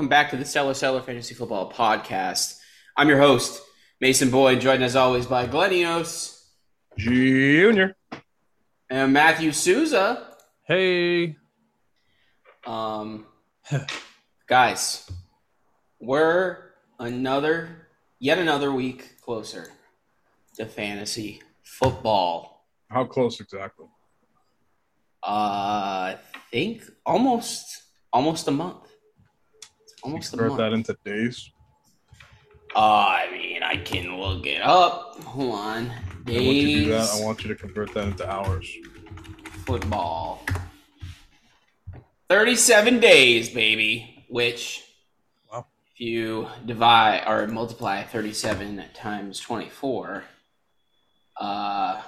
What up? Welcome back to the Stellar Seller Fantasy Football Podcast. I'm your host, Mason Boyd, joined as always by Glenn Enos Junior. and Matthew Souza. Hey, Um, guys, we're another, yet another week closer to fantasy football. How close exactly? Uh, I think almost, almost a month. Almost a Convert month. that into days. Uh, I mean, I can look it up. Hold on. And once you do that, I want you to convert that into hours. football. 37 days, baby. Which, Wow. if you divide or multiply 37 times 24, uh,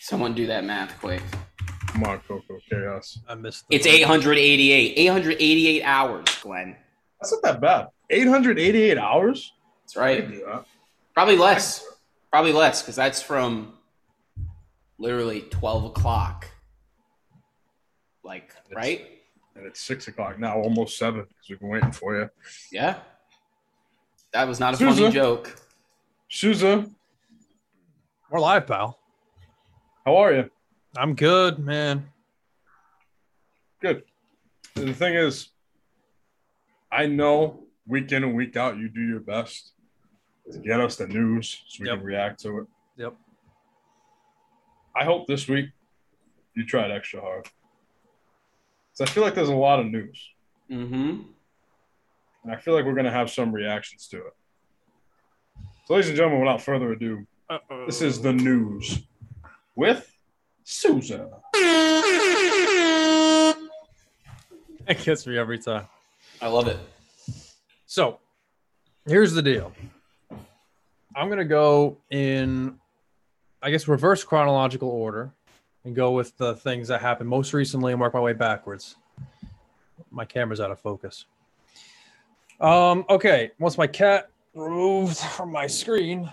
someone do that math quick. Come on, Coco Chaos. I missed. The It's 888. 888 hours, Glenn. That's not that bad. 888 hours? That's right. can do that. Probably less. Probably less because that's from literally 12 o'clock. Like, right? And it's 6 o'clock now, almost 7, because we've been waiting for you. Yeah. That was not a Souza. funny joke. Souza, We're live, pal. how are you? I'm good, man. Good. And the thing is, I know week in and week out you do your best to get us the news so we Yep. can react to it. Yep. I hope this week you tried extra hard. So I feel like there's a lot of news. Mm-hmm. And I feel like we're going to have some reactions to it. So, ladies and gentlemen, without further ado, this is the news with Souza. It gets me every time. I love it. So, here's the deal. I'm gonna go in, I guess, reverse chronological order, and go with the things that happened most recently and work my way backwards. My camera's out of focus. Um. Okay. Once my cat removed from my screen,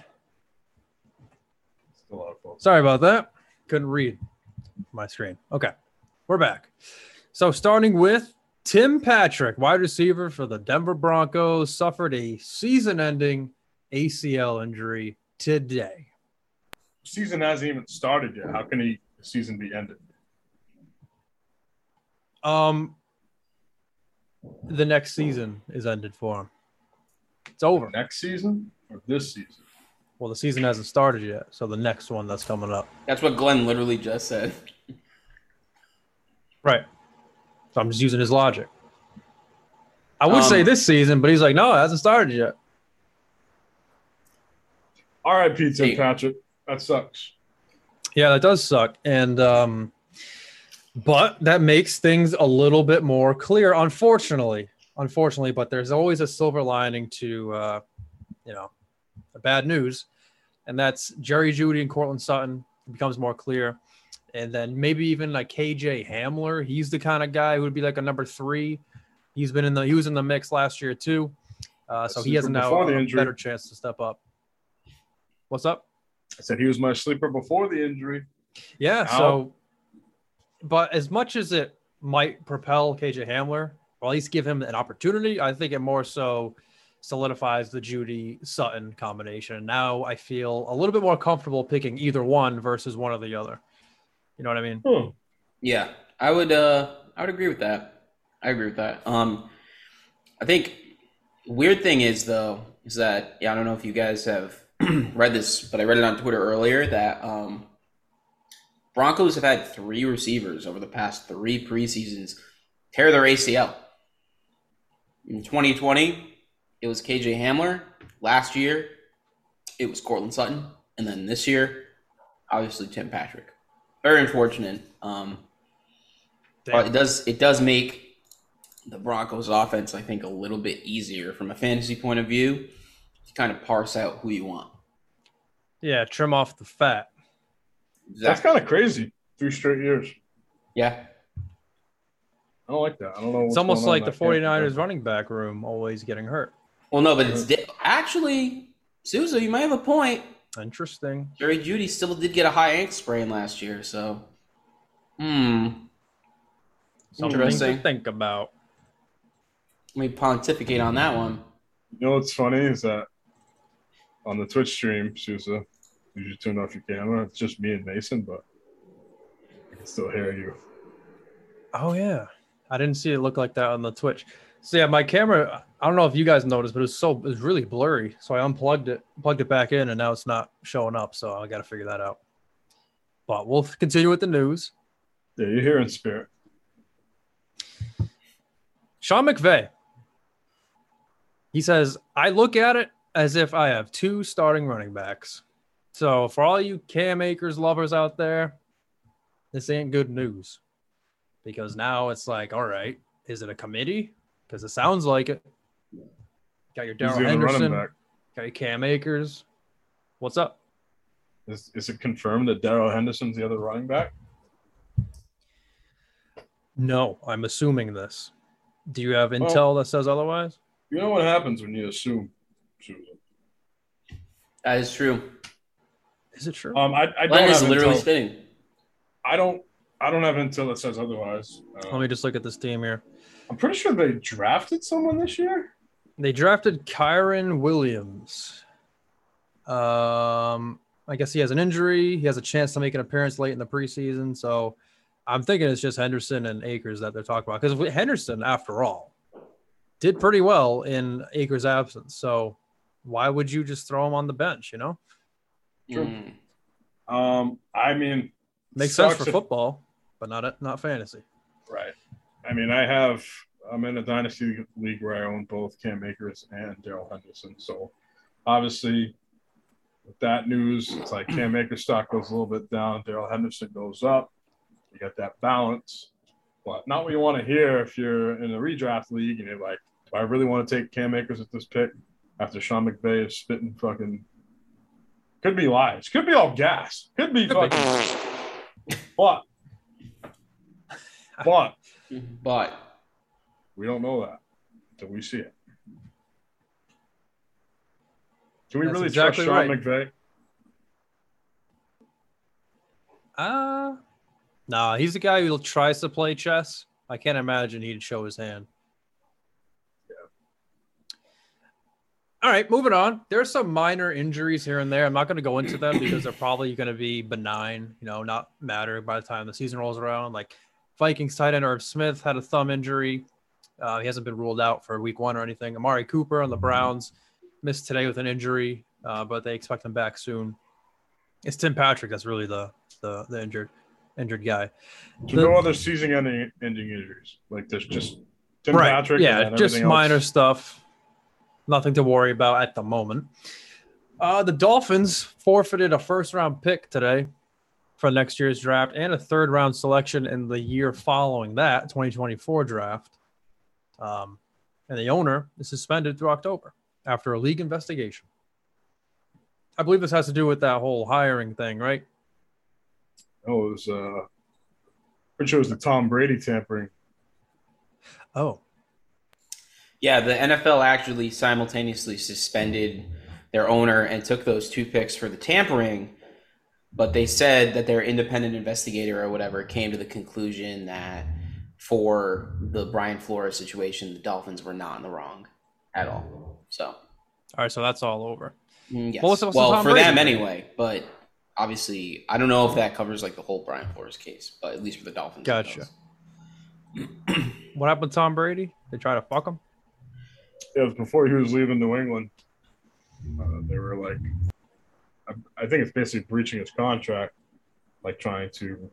Still out of focus. Sorry about that. Couldn't read my screen. Okay, we're back. So starting with Tim Patrick, wide receiver for the Denver Broncos, suffered a season-ending ACL injury today. Season hasn't even started yet. How can he, season be ended? Um, the next season is ended for him. It's over. Next season or this season? Well, the season hasn't started yet, so the next one that's coming up. That's what Glenn literally just said. Right. So I'm just using his logic. I would say Um, this season, but he's like, no, it hasn't started yet. R.I.P. Tim Hey. Patrick. That sucks. Yeah, that does suck. And um but that makes things a little bit more clear, unfortunately. Unfortunately, but there's always a silver lining to uh, you know, the bad news. And that's Jerry Jeudy and Courtland Sutton becomes more clear. And then maybe even like KJ Hamler. He's the kind of guy who would be like a number three. He's been in the he was in the mix last year too. Uh, so he has now a injury. better chance to step up. What's up? I said he was my sleeper before the injury. Yeah. Now- So, but as much as it might propel KJ Hamler, or at least give him an opportunity, I think it more so solidifies the Jeudy Sutton combination. Now I feel a little bit more comfortable picking either one versus one or the other. You know what I mean? Huh. Yeah, I would. Uh, I would agree with that. I agree with that. Um, I think weird thing is though is that yeah, I don't know if you guys have read this, but I read it on Twitter earlier that um, Broncos have had three receivers over the past three preseasons tear their ACL. In 2020, it was KJ Hamler. Last year, it was Courtland Sutton, and then this year, obviously Tim Patrick. Very unfortunate. Um, but it does it does make the Broncos offense, I think, a little bit easier from a fantasy point of view to kind of parse out who you want. Yeah, trim off the fat. That's kind of crazy. Three straight years. Yeah. I don't like that. I don't know. It's almost like the in that 49ers running back room always getting hurt. Well, no, but it's di- actually Souza. You might have a point. Interesting. Jerry Jeudy still did get a high ankle sprain last year, so hmm. Something to think about. Let me pontificate on that one. You know what's funny is that on the Twitch stream, Souza, you should turn off your camera. It's just me and Mason, but I can still hear you. Oh yeah, I didn't see it look like that on the Twitch. So yeah, my camera. I don't know if you guys noticed, but it was so it was really blurry. So I unplugged it, plugged it back in, and now it's not showing up. So I got to figure that out. But we'll continue with the news. Yeah, you're here in spirit. Sean McVay. He says, I look at it as if I have two starting running backs. So for all you Cam Akers lovers out there, this ain't good news. Because now it's like, all right, is it a committee? Because it sounds like it. Got your Who's Darrell the other running Henderson, back? got your Cam Akers. What's up? Is, is it confirmed that Darrell Henderson's the other running back? No, I'm assuming this. Do you have Well- intel that says otherwise? You know what happens when you assume, Susan. That is true. Is it true? Um, I, I don't Len is have literally intel. spinning. I don't. I don't have intel that says otherwise. Uh, Let me just look at this team here. I'm pretty sure they drafted someone this year. They drafted Kyren Williams. Um, I guess he has an injury. He has a chance to make an appearance late in the preseason. So I'm thinking it's just Henderson and Akers that they're talking about. Because Henderson, after all, did pretty well in Akers' absence. So why would you just throw him on the bench? You know, True. Mm. Um, I mean, makes sense for if- football, but not not fantasy. Right. I mean, I have. I'm in a dynasty league where I own both Cam Akers and Darrell Henderson. So, obviously, with that news, it's like Cam Akers stock goes a little bit down, Darrell Henderson goes up. You got that balance, but not what you want to hear if you're in a redraft league and you're like, "Do I really want to take Cam Akers at this pick after Sean McVay is spitting fucking?" Could be lies. Could be all gas. Could be Could be. fucking. But, but But we don't know that until we see it. Can we That's really exactly trust Sean right. McVay? Uh nah, he's a guy who tries to play chess. I can't imagine he'd show his hand. All right, moving on. There's some minor injuries here and there. I'm not going to go into them because they're probably going to be benign, you know, not matter by the time the season rolls around. Like Vikings tight end Irv Smith had a thumb injury. Uh, he hasn't been ruled out for week one or anything. Amari Cooper on the Browns missed today with an injury, uh, but they expect him back soon. It's Tim Patrick that's really the the, the injured injured guy. So The- no other season-ending ending injuries. Like there's just Tim right. Patrick. and yeah, just minor else. stuff. Nothing to worry about at the moment. Uh, the Dolphins forfeited a first round pick today for next year's draft and a third round selection in the year following that 2024 draft. Um, and the owner is suspended through October after a league investigation. I believe this has to do with that whole hiring thing, right? Oh, it was. Uh, pretty sure it was the Tom Brady tampering. Oh, yeah, the NFL actually simultaneously suspended their owner and took those two picks for the tampering, but they said that their independent investigator or whatever came to the conclusion that for the Brian Flores situation, the Dolphins were not in the wrong at all. So, all right. So that's all over. mm, yes. Well, what's- what's well, for them Brady thing? anyway, but obviously, I don't know if that covers like the whole Brian Flores case, but at least for the Dolphins. Gotcha. What happened to Tom Brady? They try to fuck him? Yeah, it was before he was leaving New England. Uh, they were like, I, I think it's basically breaching his contract, like trying to.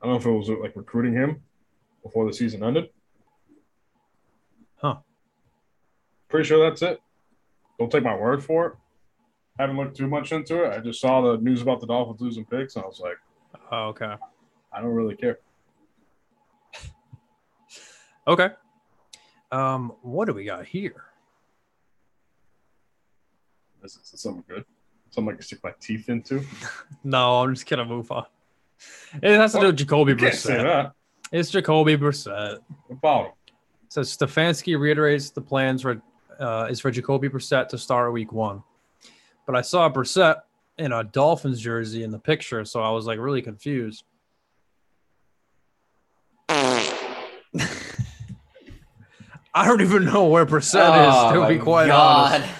I don't know if it was like recruiting him before the season ended. Huh. Pretty sure that's it. Don't take my word for it. I haven't looked too much into it. I just saw the news about the Dolphins losing picks, and I was like, Oh, okay. I don't really care. Okay. Um, what do we got here? This is something good. Something I can stick my teeth into. No, I'm just gonna move on. It has to do with Jacoby Brissett. That. It's Jacoby Brissett. About him. So Stefanski reiterates the plans for uh, is for Jacoby Brissett to start week one. But I saw Brissett in a Dolphins jersey in the picture, so I was like really confused. I don't even know where Brissett is, Oh, to be my quite God. honest.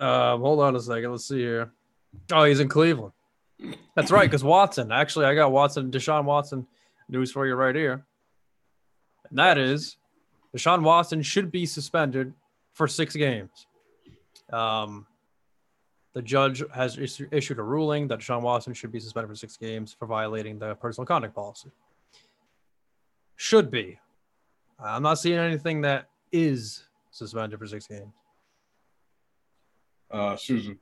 Um, hold on a second. Let's see here. Oh, he's in Cleveland. That's right, because Watson. Actually, I got Watson, Deshaun Watson news for you right here. And that is Deshaun Watson should be suspended for six games. Um, the judge has issu- issued a ruling that Deshaun Watson should be suspended for six games for violating the personal conduct policy. Should be. I'm not seeing anything that is suspended for six games. Uh, Susan,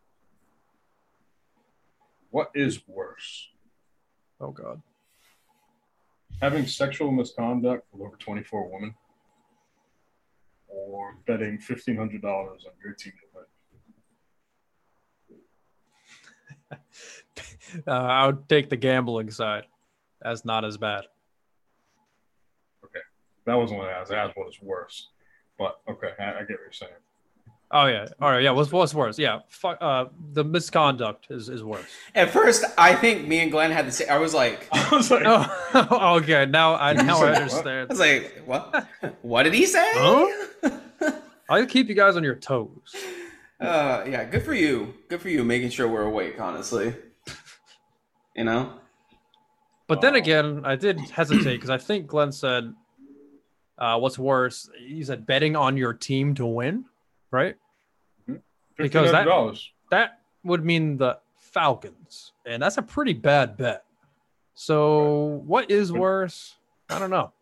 what is worse, Oh God. having sexual misconduct with over 24 women, or betting $1,500 on your team to win? Uh, I would take the gambling side. That's not as bad. Okay. That wasn't what I asked. I asked what is worse. But okay, I, I get what you're saying. Oh yeah. All right. Yeah. What's what's worse? Yeah. Fuck. Uh, the misconduct is is worse. At first, I think me and Glenn had the same. I was like, I I was like, Oh. okay. Now I now I understand. was like, what? What did he say? Huh? I'll keep you guys on your toes. Uh, yeah, good for you. Good for you, making sure we're awake. Honestly, you know. But then Oh. again, I did hesitate because I think Glenn said, uh, "What's worse?" He said betting on your team to win, right? Because that- That would mean the Falcons, and that's a pretty bad bet. So, what is worse? I don't know.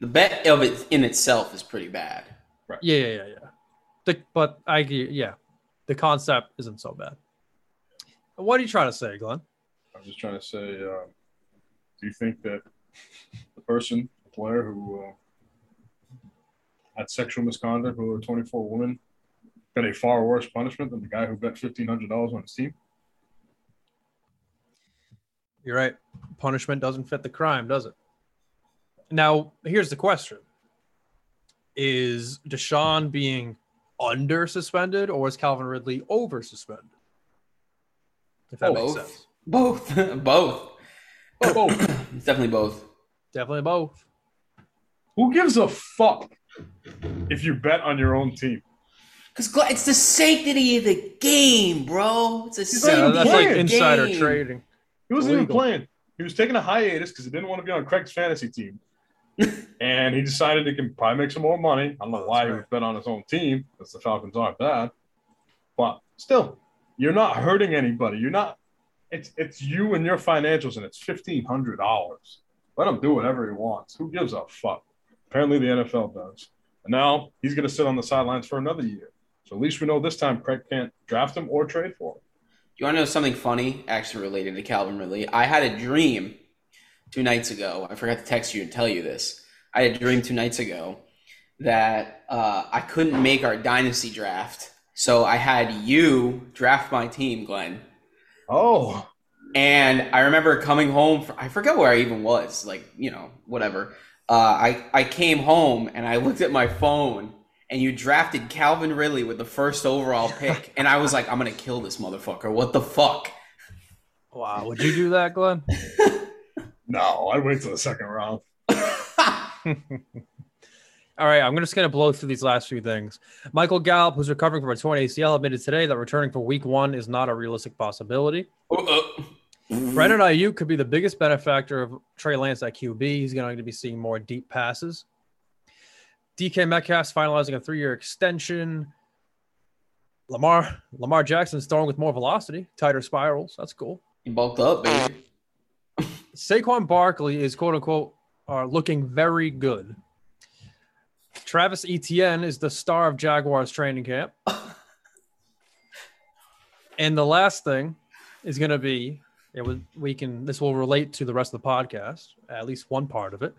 The bet of it in itself is pretty bad. Yeah, yeah, yeah, yeah. The, but I, yeah, the concept isn't so bad. What are you trying to say, Glenn? I'm just trying to say, uh, do you think that the person, the player who uh, had sexual misconduct with a 24 woman, got a far worse punishment than the guy who bet $1,500 on his team? You're right. Punishment doesn't fit the crime, does it? Now, here's the question Is Deshaun being under suspended or is Calvin Ridley over suspended? If that makes Both. sense. Both. both. Oh, It's definitely both. Definitely both. who gives a fuck if you bet on your own team? Because it's the sanctity of the game, bro. It's a He's Yeah, that's like insider game. trading. He wasn't even playing. He was taking a hiatus because he didn't want to be on Craig's fantasy team. and he decided he can probably make some more money. I don't know why that's he right. bet on his own team because the Falcons aren't bad. But still, you're not hurting anybody. You're not. It's it's you and your financials, and it's fifteen hundred dollars. Let him do whatever he wants. Who gives a fuck? Apparently, the NFL does. And now he's going to sit on the sidelines for another year. So at least we know this time Craig can't draft him or trade for him. You want to know something funny, actually related to Calvin Ridley? I had a dream two nights ago. I forgot to text you and tell you this. I had a dream two nights ago that uh, I couldn't make our dynasty draft, so I had you draft my team, Glenn. Oh, And I remember coming home. From, I forget where I even was. Like you know, whatever. Uh, I I came home and I looked at my phone, and you drafted Calvin Ridley with the first overall pick, and I was like, I'm gonna kill this motherfucker. What the fuck? Wow. Would you do that, Glenn? no, I'd wait till the second round. All right, I'm just going to blow through these last few things. Michael Gallup, who's recovering from a torn ACL, admitted today that returning for week one is not a realistic possibility. Uh, Brandon Aiyuk could be the biggest benefactor of Trey Lance at QB. He's going to be seeing more deep passes. DK Metcalf's finalizing a three-year extension. Lamar Lamar Jackson's throwing with more velocity, tighter spirals. That's cool. He bulked up, baby. Saquon Barkley is quote unquote are looking very good. Travis Etienne is the star of Jaguars training camp. and the last thing is going to be it was we can this will relate to the rest of the podcast, at least one part of it.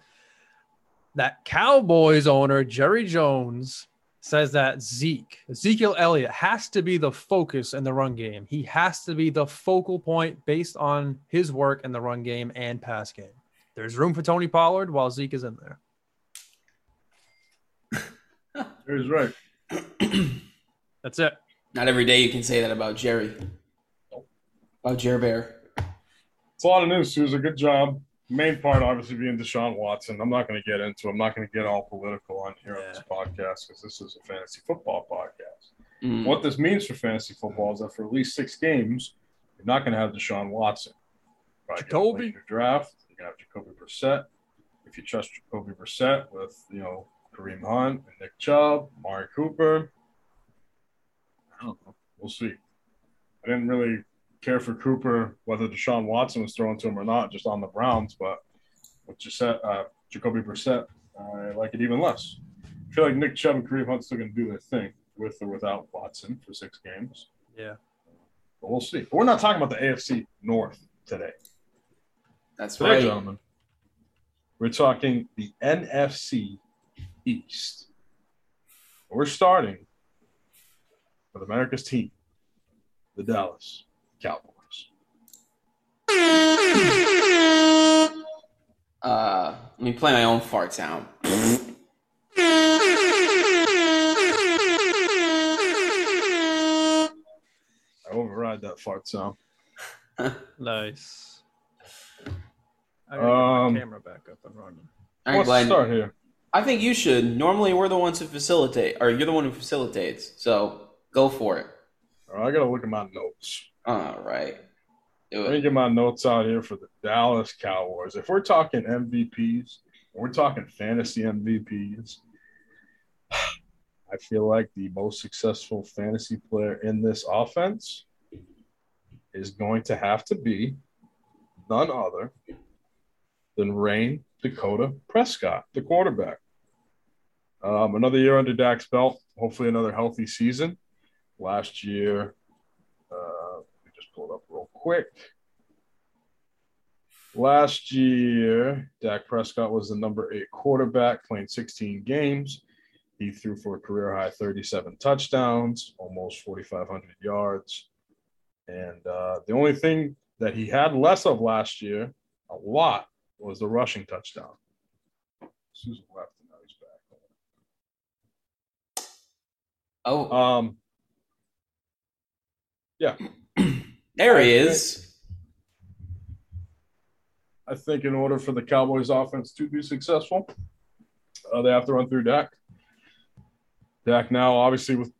That Cowboys owner Jerry Jones says that Zeke, Ezekiel Elliott has to be the focus in the run game. He has to be the focal point based on his work in the run game and pass game. There's room for Tony Pollard while Zeke is in there. He's right. That's it. Not every day you can say that about Jerry. About Jerry Bear. It's a lot of news, Susan. Good job. main part obviously being Deshaun Watson. I'm not going to get into. I'm not going to get all political on here on this podcast because this is a fantasy football podcast. Mm. What this means for fantasy football is that for at least six games, you're not going to have Deshaun Watson. Probably gonna Jacoby. Your draft. You're going to have Jacoby Brissett. If you trust Jacoby Brissett with you know Kareem Hunt and Nick Chubb, Mari Cooper, I don't know. We'll see. I didn't really care for Cooper whether Deshaun Watson was throwing to him or not, just on the Browns. But with Gisette, uh, Jacoby Brissett, I like it even less. I feel like Nick Chubb and Kareem Hunt's still going to do their thing with or without Watson for six games. Yeah. But we'll see. But we're not talking about the AFC North today. That's Today, right. gentlemen, we're talking the NFC East. We're starting with America's team, the Dallas Cowboys. Uh, let me play my own fart sound. I override that fart sound. Nice. I gotta my Um, camera back up and running. All right, Let's Glenn. start here. I think you should. Normally, we're the ones who facilitate, or you're the one who facilitates. So go for it. All right, I got to look at my notes. All right. Let me get my notes out here for the Dallas Cowboys. If we're talking MVPs, we're talking fantasy MVPs. I feel like the most successful fantasy player in this offense is going to have to be none other than Rayne Dakota Prescott, the quarterback. Um, another year under Dak's belt. Hopefully, another healthy season. Last year, uh, let me just pull it up real quick. Last year, Dak Prescott was the number eight quarterback, playing 16 games. He threw for a career high 37 touchdowns, almost 4,500 yards. And uh, the only thing that he had less of last year, a lot, was the rushing touchdown. Susan left and now he's back. Oh. Um, there he is. I think in order for the Cowboys offense to be successful, uh, they have to run through Dak. Dak now, obviously, with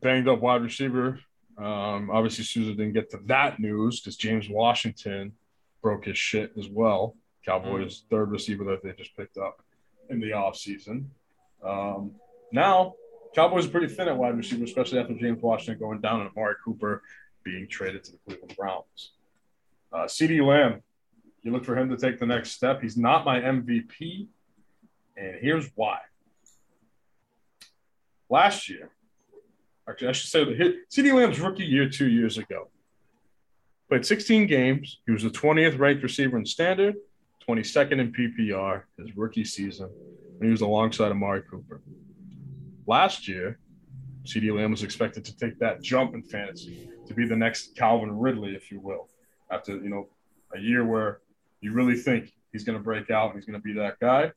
banged up wide receiver. Um, obviously, Souza didn't get to that news because James Washington broke his shit as well. Cowboys' third receiver that they just picked up in the offseason. Um, now, Cowboys are pretty thin at wide receiver, especially after James Washington going down and Amari Cooper being traded to the Cleveland Browns. Uh, CeeDee Lamb, you look for him to take the next step. He's not my MVP, and here's why. Last year, actually, I should say that CeeDee Lamb's rookie year two years ago played 16 games. He was the 20th ranked receiver in standard, 22nd in PPR his rookie season. And he was alongside Amari Cooper. Last year, CeeDee Lamb was expected to take that jump in fantasy to be the next Calvin Ridley, if you will, after you know a year where you really think he's going to break out and he's going to be that guy.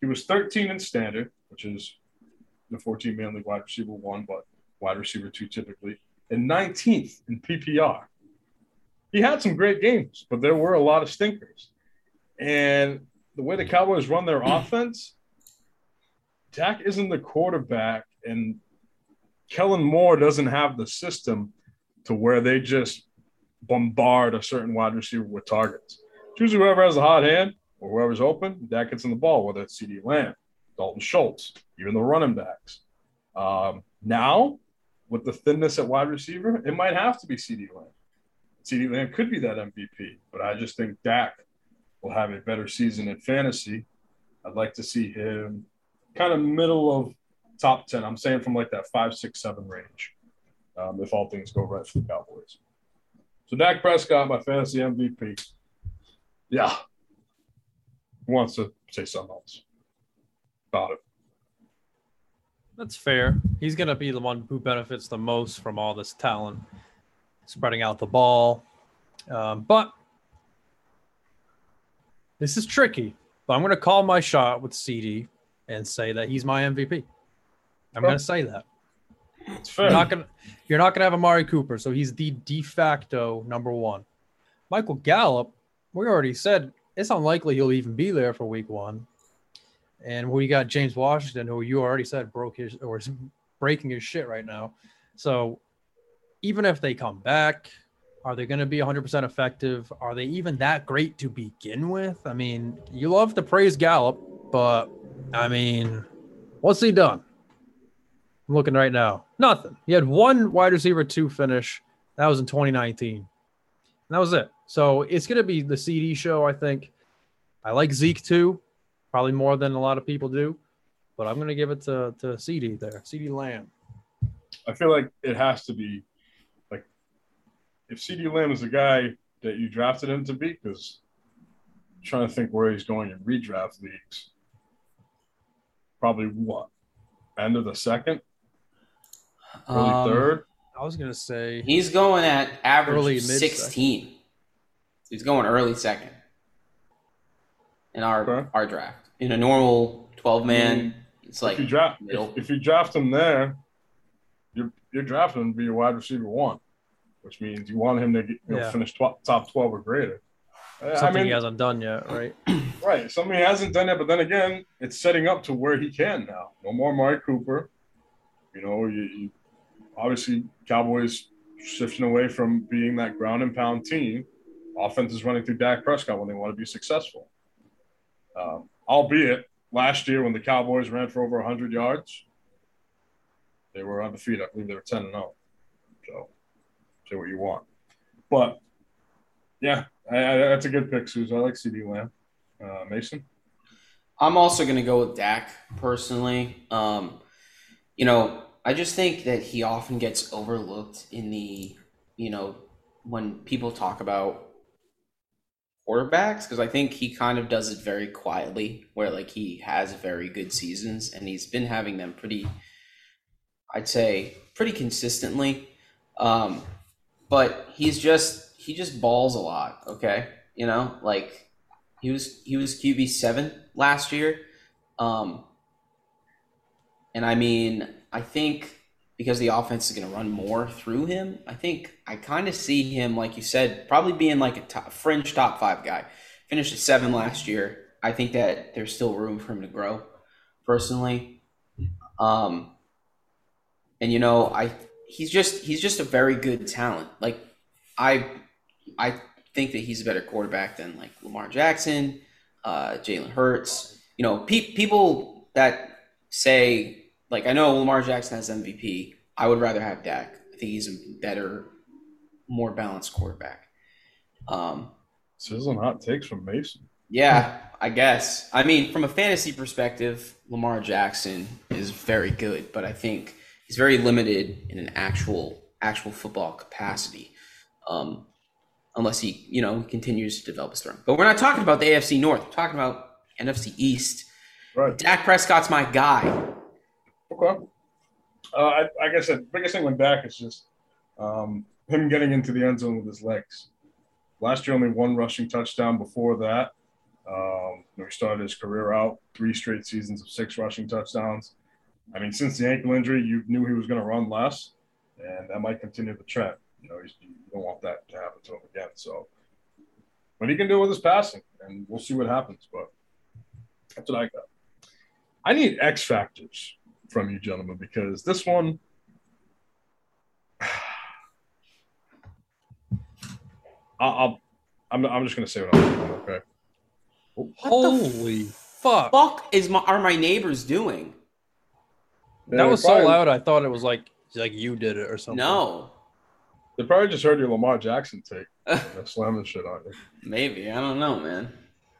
He was 13 in standard, which is the 14 man league wide receiver one, but wide receiver two typically, and 19th in PPR. He had some great games, but there were a lot of stinkers. And the way the Cowboys run their offense, Dak isn't the quarterback, and Kellen Moore doesn't have the system to where they just bombard a certain wide receiver with targets. Choose whoever has a hot hand or whoever's open, Dak gets in the ball, whether it's CeeDee Lamb, Dalton Schultz, even the running backs. Um, now, with the thinness at wide receiver, it might have to be CeeDee Lamb. CeeDee Lamb could be that MVP, but I just think Dak will have a better season in fantasy. I'd like to see him kind of middle of top 10. I'm saying from like that five, six, seven range, um, if all things go right for the Cowboys. So Dak Prescott, my fantasy MVP. Yeah. Wants to say something else about it? That's fair. He's going to be the one who benefits the most from all this talent, spreading out the ball. Um, but this is tricky. But I'm going to call my shot with CeeDee and say that he's my MVP. I'm going to say that. It's fair. You're not to you're not to have Amari Cooper, so he's the de facto number 1. Michael Gallup, we already said it's unlikely he'll even be there for week one. And we got James Washington, who you already said broke his or is breaking his shit right now. So even if they come back, are they going to be 100% effective? Are they even that great to begin with? I mean, you love to praise Gallup, but I mean, what's he done? I'm looking right now. Nothing. He had one wide receiver two finish. That was in 2019. And that was it. So it's going to be the CeeDee show, I think. I like Zeke too, probably more than a lot of people do, but I'm going to give it to, to CeeDee there, CeeDee Lamb. I feel like it has to be like if CeeDee Lamb is the guy that you drafted him to be, because trying to think where he's going in redraft leagues. Probably what? End of the second? Early Um, third? I was going to say He's going at average Early, of mid 16. He's going early second in our Okay. our draft. In a normal 12 man, it's like if you draft if, if you draft him there, you're you're drafting him to be a wide receiver one, which means you want him to get, you know, Yeah. finish tw- top twelve or greater. Uh, something I mean, he hasn't done yet, right? right? Something he hasn't done it, but then again, it's setting up to where he can now. No more Mark Cooper. You know, you, you obviously Cowboys shifting away from being that ground and pound team. Offense is running through Dak Prescott when they want to be successful. Um, albeit last year when the Cowboys ran for over 100 yards, they were undefeated. I believe they were 10 and 0. So, say what you want. But yeah, I, I, that's a good pick, Susan. I like CeeDee Lamb. Uh, Mason? I'm also going to go with Dak personally. Um, you know, I just think that he often gets overlooked in the, you know, when people talk about quarterbacks because I think he kind of does it very quietly, where like he has very good seasons and he's been having them pretty, I'd say, pretty consistently. Um, but he's just he just balls a lot. Okay, you know, like he was he was QB seven last year, um, and I mean I think because the offense is going to run more through him, I think I kind of see him like you said, probably being like a top, fringe top five guy. Finished at seven last year. I think that there's still room for him to grow, personally. Um, and you know I he's just he's just a very good talent. Like I I think that he's a better quarterback than like Lamar Jackson, uh, Jalen Hurts. You know, pe- people that say like I know Lamar Jackson has MVP. I would rather have Dak. I think he's a better, more balanced quarterback. Um, Sizzling hot takes from Mason. yeah, I guess. I mean, from a fantasy perspective, Lamar Jackson is very good, but I think he's very limited in an actual actual football capacity. Um, unless he, you know, continues to develop his throne. But we're not talking about the AFC North. We're talking about NFC East. Right. Dak Prescott's my guy. Okay. Uh, I, like I said, biggest thing with Dak is just um, him getting into the end zone with his legs. Last year, only one rushing touchdown. Before that, um, you know, he started his career out three straight seasons of six rushing touchdowns. I mean, since the ankle injury, you knew he was going to run less, and that might continue the trend. You know, you don't want that to happen to him again. So, but he can do it with his passing, and we'll see what happens. But that's what I got. I need X factors from you gentlemen because this one I'll, I'll I'm, I'm just gonna say what I'm thinking, okay Holy fuck. Fuck is my are my neighbors doing? That was so loud. I thought it was like like you did it or something. No. they probably just heard your Lamar Jackson take slamming shit on you Maybe. I don't know, man.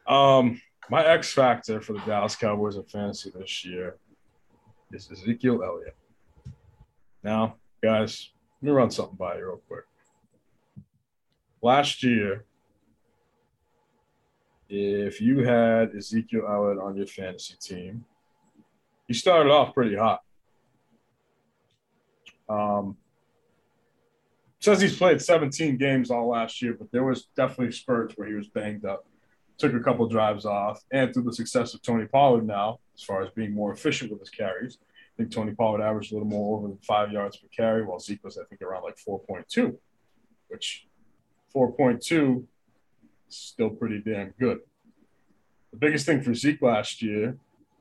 um my X factor for the Dallas Cowboys in fantasy this year is Ezekiel Elliott. Now guys let me run something by you real quick. Last year if you had Ezekiel Elliott on your fantasy team, he started off pretty hot. Um, says he's played 17 games all last year, but there was definitely spurts where he was banged up, took a couple drives off, and through the success of Tony Pollard now, as far as being more efficient with his carries, I think Tony Pollard averaged a little more over five yards per carry, while Zeke was, I think, around like 4.2, which 4.2 is still pretty damn good. the biggest thing for Zeke last year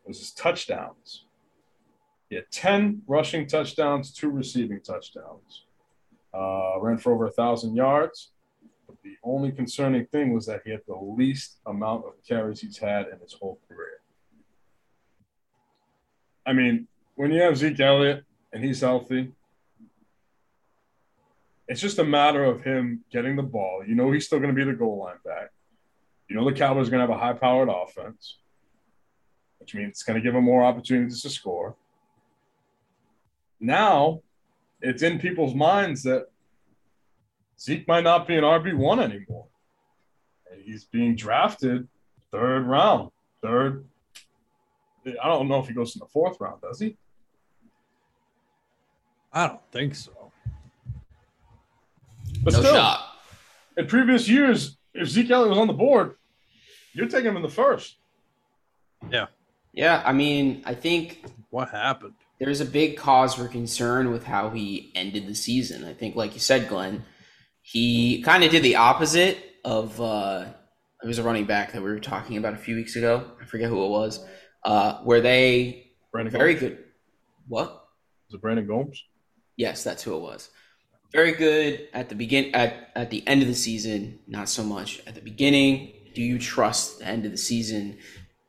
was his touchdowns. He had 10 rushing touchdowns, two receiving touchdowns. Uh, ran for over a thousand yards. The only concerning thing was that he had the least amount of carries he's had in his whole career. I mean, when you have Zeke Elliott and he's healthy, it's just a matter of him getting the ball. You know, he's still going to be the goal line back. You know, the Cowboys are going to have a high powered offense, which means it's going to give him more opportunities to score. Now, it's in people's minds that Zeke might not be an RB1 anymore. He's being drafted third round, third. I don't know if he goes in the fourth round, does he? I don't think so. But no still, shot. in previous years, if Zeke Elliott was on the board, you're taking him in the first. Yeah. Yeah, I mean, I think What happened? there's a big cause for concern with how he ended the season. I think, like you said, Glenn, he kind of did the opposite of. Uh, it was a running back that we were talking about a few weeks ago. I forget who it was. Uh, where they Brandon very Gomes. good. What? Is it Brandon Gomes? Yes, that's who it was. Very good at the begin at at the end of the season. Not so much at the beginning. Do you trust the end of the season,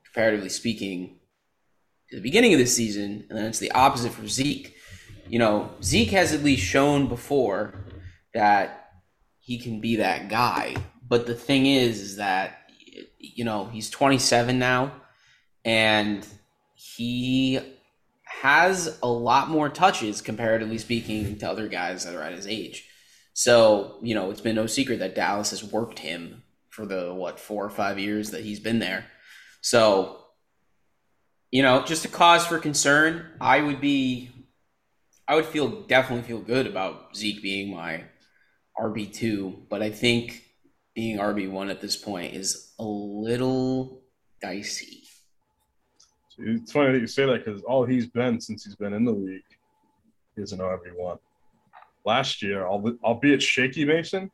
comparatively speaking, to the beginning of the season? And then it's the opposite for Zeke. You know, Zeke has at least shown before that he can be that guy. But the thing is, is that you know he's 27 now, and he has a lot more touches comparatively speaking to other guys that are at his age. So, you know, it's been no secret that Dallas has worked him for the what, 4 or 5 years that he's been there. So, you know, just a cause for concern. I would be I would feel definitely feel good about Zeke being my RB2, but I think being RB1 at this point is a little dicey. It's funny that you say that because all he's been since he's been in the league is an RB1. Last year, al- albeit shaky Mason,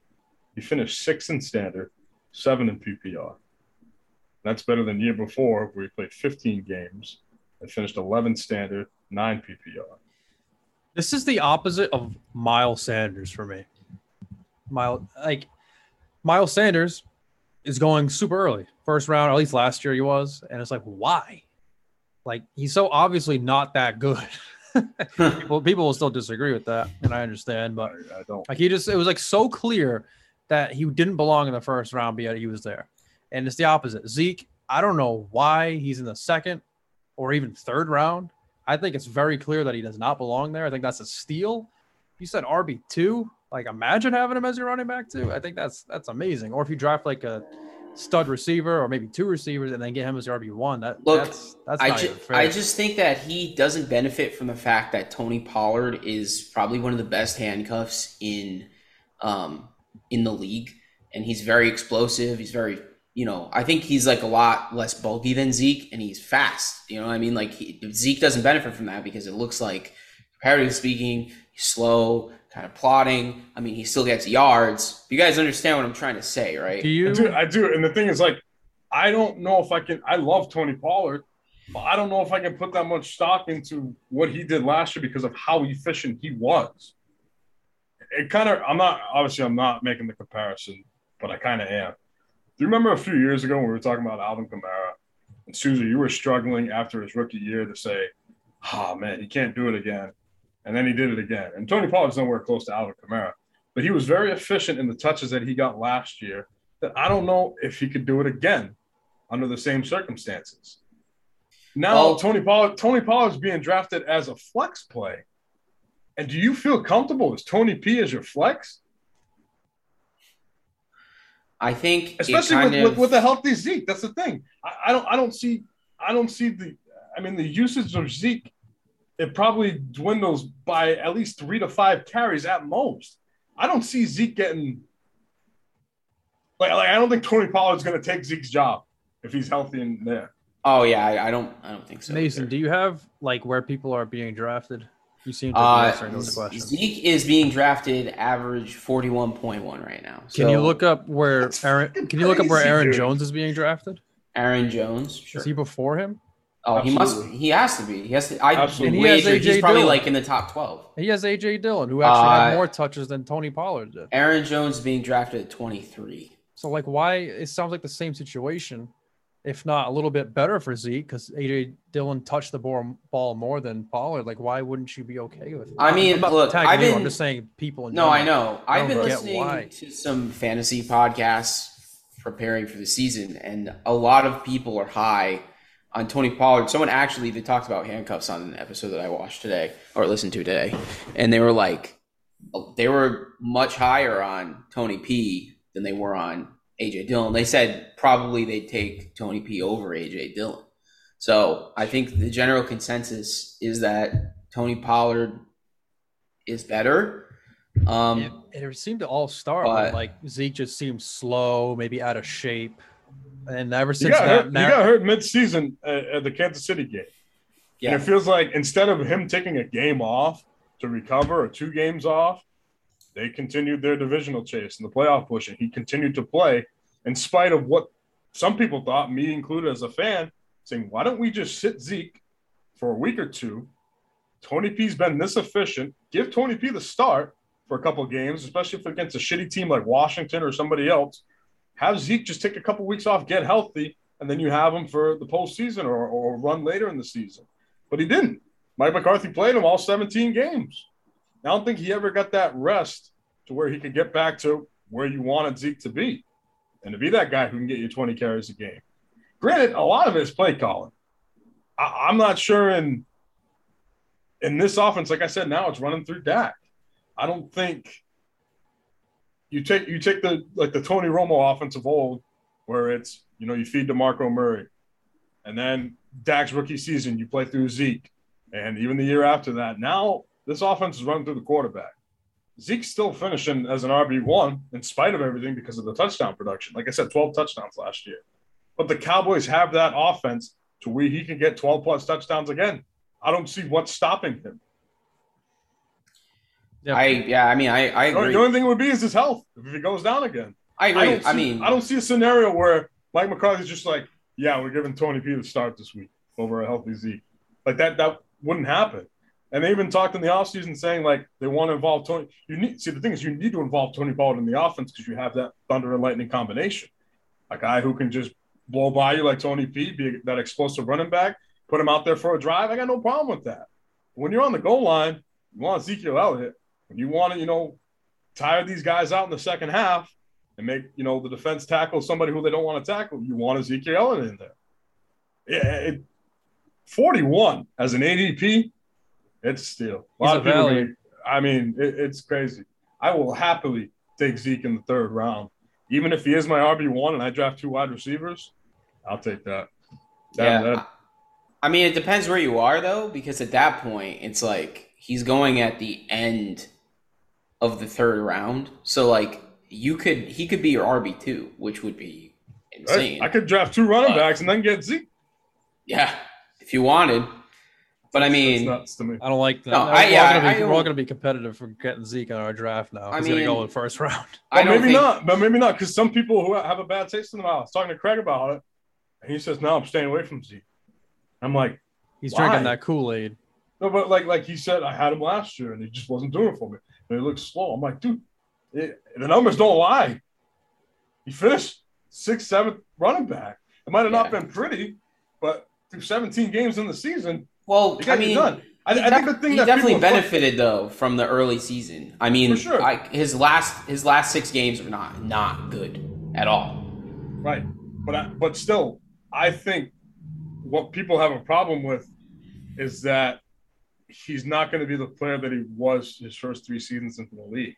he finished sixth in standard, seven in PPR. That's better than the year before, where he played 15 games and finished 11 standard, nine PPR. This is the opposite of Miles Sanders for me. Miles, like Miles Sanders is going super early, first round, or at least last year he was, and it's like why? Like he's so obviously not that good. people, people will still disagree with that, and I understand, but I, I don't. like he just, it was like so clear that he didn't belong in the first round, but yet he was there. And it's the opposite. Zeke, I don't know why he's in the second or even third round. I think it's very clear that he does not belong there. I think that's a steal. You said RB two. Like imagine having him as your running back too. I think that's that's amazing. Or if you draft like a stud receiver or maybe two receivers and then get him as your RB one, that Look, that's that's I just. I just think that he doesn't benefit from the fact that Tony Pollard is probably one of the best handcuffs in um, in the league, and he's very explosive. He's very, you know, I think he's like a lot less bulky than Zeke, and he's fast. You know, what I mean, like he, Zeke doesn't benefit from that because it looks like, comparatively speaking, he's slow, kind of plotting. I mean, he still gets yards. You guys understand what I'm trying to say, right? do I you do, I do. And the thing is, like, I don't know if I can. I love Tony Pollard, but I don't know if I can put that much stock into what he did last year because of how efficient he was. It kind of, I'm not, obviously, I'm not making the comparison, but I kind of am. Do you remember a few years ago when we were talking about Alvin Kamara and Susie, you were struggling after his rookie year to say, oh man, he can't do it again. And then he did it again. And Tony Pollard's nowhere close to Alvin Kamara, but he was very efficient in the touches that he got last year that I don't know if he could do it again under the same circumstances. Now Well- Tony Pollard, Tony Pollard's being drafted as a flex play. And do you feel comfortable as Tony P as your flex? I think, Especially with, of, with, with a healthy Zeke. That's the thing. I, I don't I don't see I don't see the I mean the usage of Zeke, it probably dwindles by at least three to five carries at most. I don't see Zeke getting like, like I don't think Tony Pollard's gonna take Zeke's job if he's healthy in there. Oh yeah, I, I don't, I don't think so. Mason, either. do you have like where people are being drafted? You seem to be Uh, answering those questions. Zeke is being drafted average forty one point one right now. Can you look up where That's Aaron? Can you look up where Aaron dude. Jones is being drafted? Aaron Jones. Sure. Is he before him? Oh, he must. Absolutely. He has to be. He has to. I Absolutely. And he has wager he's probably Dillon. like in the top twelve. He has AJ Dillon, who actually Uh, had more touches than Tony Pollard did. Aaron Jones being drafted at twenty three. So like, why? It sounds like the same situation, if not a little bit better for Zeke, because AJ Dillon touched the ball, ball more than Pollard. Like, why wouldn't you be okay with? it? I mean, I'm look, I've you, been- I'm just saying people. In No, I know. I've been listening why. to some fantasy podcasts preparing for the season, and a lot of people are high on Tony Pollard. Someone actually even talked about handcuffs on an episode that I watched today or listened to today, and they were like, they were much higher on Tony P than they were on AJ Dillon. They said probably they'd take Tony P over AJ Dillon. So I think the general consensus is that Tony Pollard is better. Um, It, it seemed to all start But- like Zeke just seemed slow, maybe out of shape, and ever He since got, he now- got hurt mid-season at, at the Kansas City game. yeah. And it feels like instead of him taking a game off to recover or two games off, they continued their divisional chase and the playoff push, and he continued to play in spite of what some people thought, me included as a fan, saying, "Why don't we just sit Zeke for a week or two? Tony P's been this efficient. Give Tony P the start for a couple games, especially if against a shitty team like Washington or somebody else. Have Zeke just take a couple weeks off, get healthy, and then you have him for the postseason or, or run later in the season." But he didn't. Mike McCarthy played him all 17 games. I don't think he ever got that rest to where he could get back to where you wanted Zeke to be and to be that guy who can get you 20 carries a game. Granted, a lot of it is play calling. I, I'm not sure in in this offense, like I said, now it's running through Dak. I don't think you take you take the like the Tony Romo offense of old, where it's you know you feed DeMarco Murray, and then Dak's rookie season you play through Zeke, and even the year after that. Now this offense is running through the quarterback. Zeke's still finishing as an RB one in spite of everything because of the touchdown production. Like I said, 12 touchdowns last year. But the Cowboys have that offense to where he can get 12 plus touchdowns again. I don't see what's stopping him. Yeah. I yeah, I mean, I I The only- agree. The only thing it would be is his health if he goes down again. I I agree. don't, see, I mean, I don't see a scenario where Mike McCarthy's just like, yeah, we're giving Tony P the start this week over a healthy Zeke. Like that, that wouldn't happen. And they even talked in the offseason saying like they want to involve Tony. You need see the thing is you need to involve Tony Pollard in the offense because you have that thunder and lightning combination. A guy who can just blow by you like Tony P, be that explosive running back, put him out there for a drive. I got no problem with that. When you're on the goal line, you want Ezekiel Elliott. When you want to, you know, tire these guys out in the second half and make, you know, the defense tackle somebody who they don't want to tackle, you want Ezekiel Elliott in there. Yeah, it, 41 as an ADP, it's still. A lot He's of a people value. I mean, it, it's crazy. I will happily take Zeke in the third round. Even if he is my RB1 and I draft two wide receivers, I'll take that. That- yeah. that- I mean, it depends where you are though, because at that point, it's like he's going at the end of the third round. So like you could he could be your RB two, which would be insane. I could draft two running But- backs and then get Zeke. yeah, if you wanted. But I mean, nuts to me. I don't like that. No, we're, I- all yeah, gonna be, I we're all going to be competitive for getting Zeke in our draft now. I He's going to go in the first round. I maybe think, not. But maybe not because some people who have a bad taste in the mouth. I was talking to Craig about it, and he says, "No, I'm staying away from Zeke." I'm like, He's Why? drinking that Kool Aid. no, but like like he said, I had him last year, and he just wasn't doing it for me. And he looked slow. I'm like, dude, it, the numbers don't lie. He finished sixth, seventh running back. It might have not been pretty, but through 17 games in the season, well, he I mean, done. I, he, I think the thing he that definitely benefited though from the early season. I mean, For sure. I, his last his last six games are not not good at all. Right. But I, but still, I think what people have a problem with is that he's not going to be the player that he was his first three seasons into the league.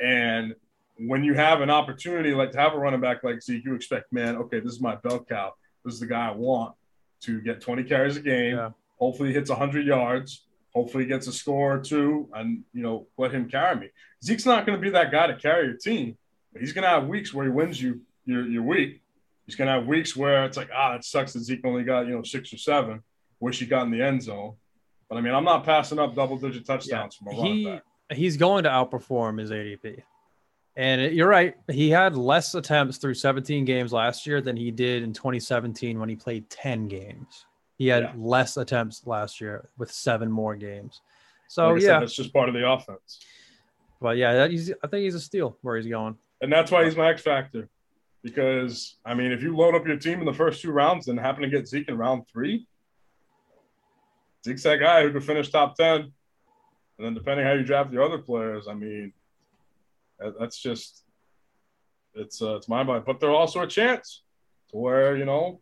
And when you have an opportunity like to have a running back like Zeke, you expect, man, okay, this is my bell cow. This is the guy I want to get 20 carries a game. Yeah. Hopefully, he hits 100 yards. Hopefully, he gets a score or two, and you know, let him carry me. Zeke's not going to be that guy to carry your team, but he's going to have weeks where he wins you your your week. He's going to have weeks where it's like, ah, it sucks that Zeke only got you know six or seven. Wish he got in the end zone. But I mean, I'm not passing up double digit touchdowns from a He he's going to outperform his ADP. And you're right. He had less attempts through 17 games last year than he did in 2017 when he played 10 games. He had Yeah. less attempts last year with seven more games. So Like said, yeah, that's just part of the offense. but yeah, that- he's, I think he's a steal where he's going. And that's why he's my X factor. Because I mean, if you load up your team in the first two rounds and happen to get Zeke in round three, Zeke's that guy who could finish top ten. And then depending how you draft the other players, I mean, that's just it's uh, it's my mind. But there's also a chance to where you know,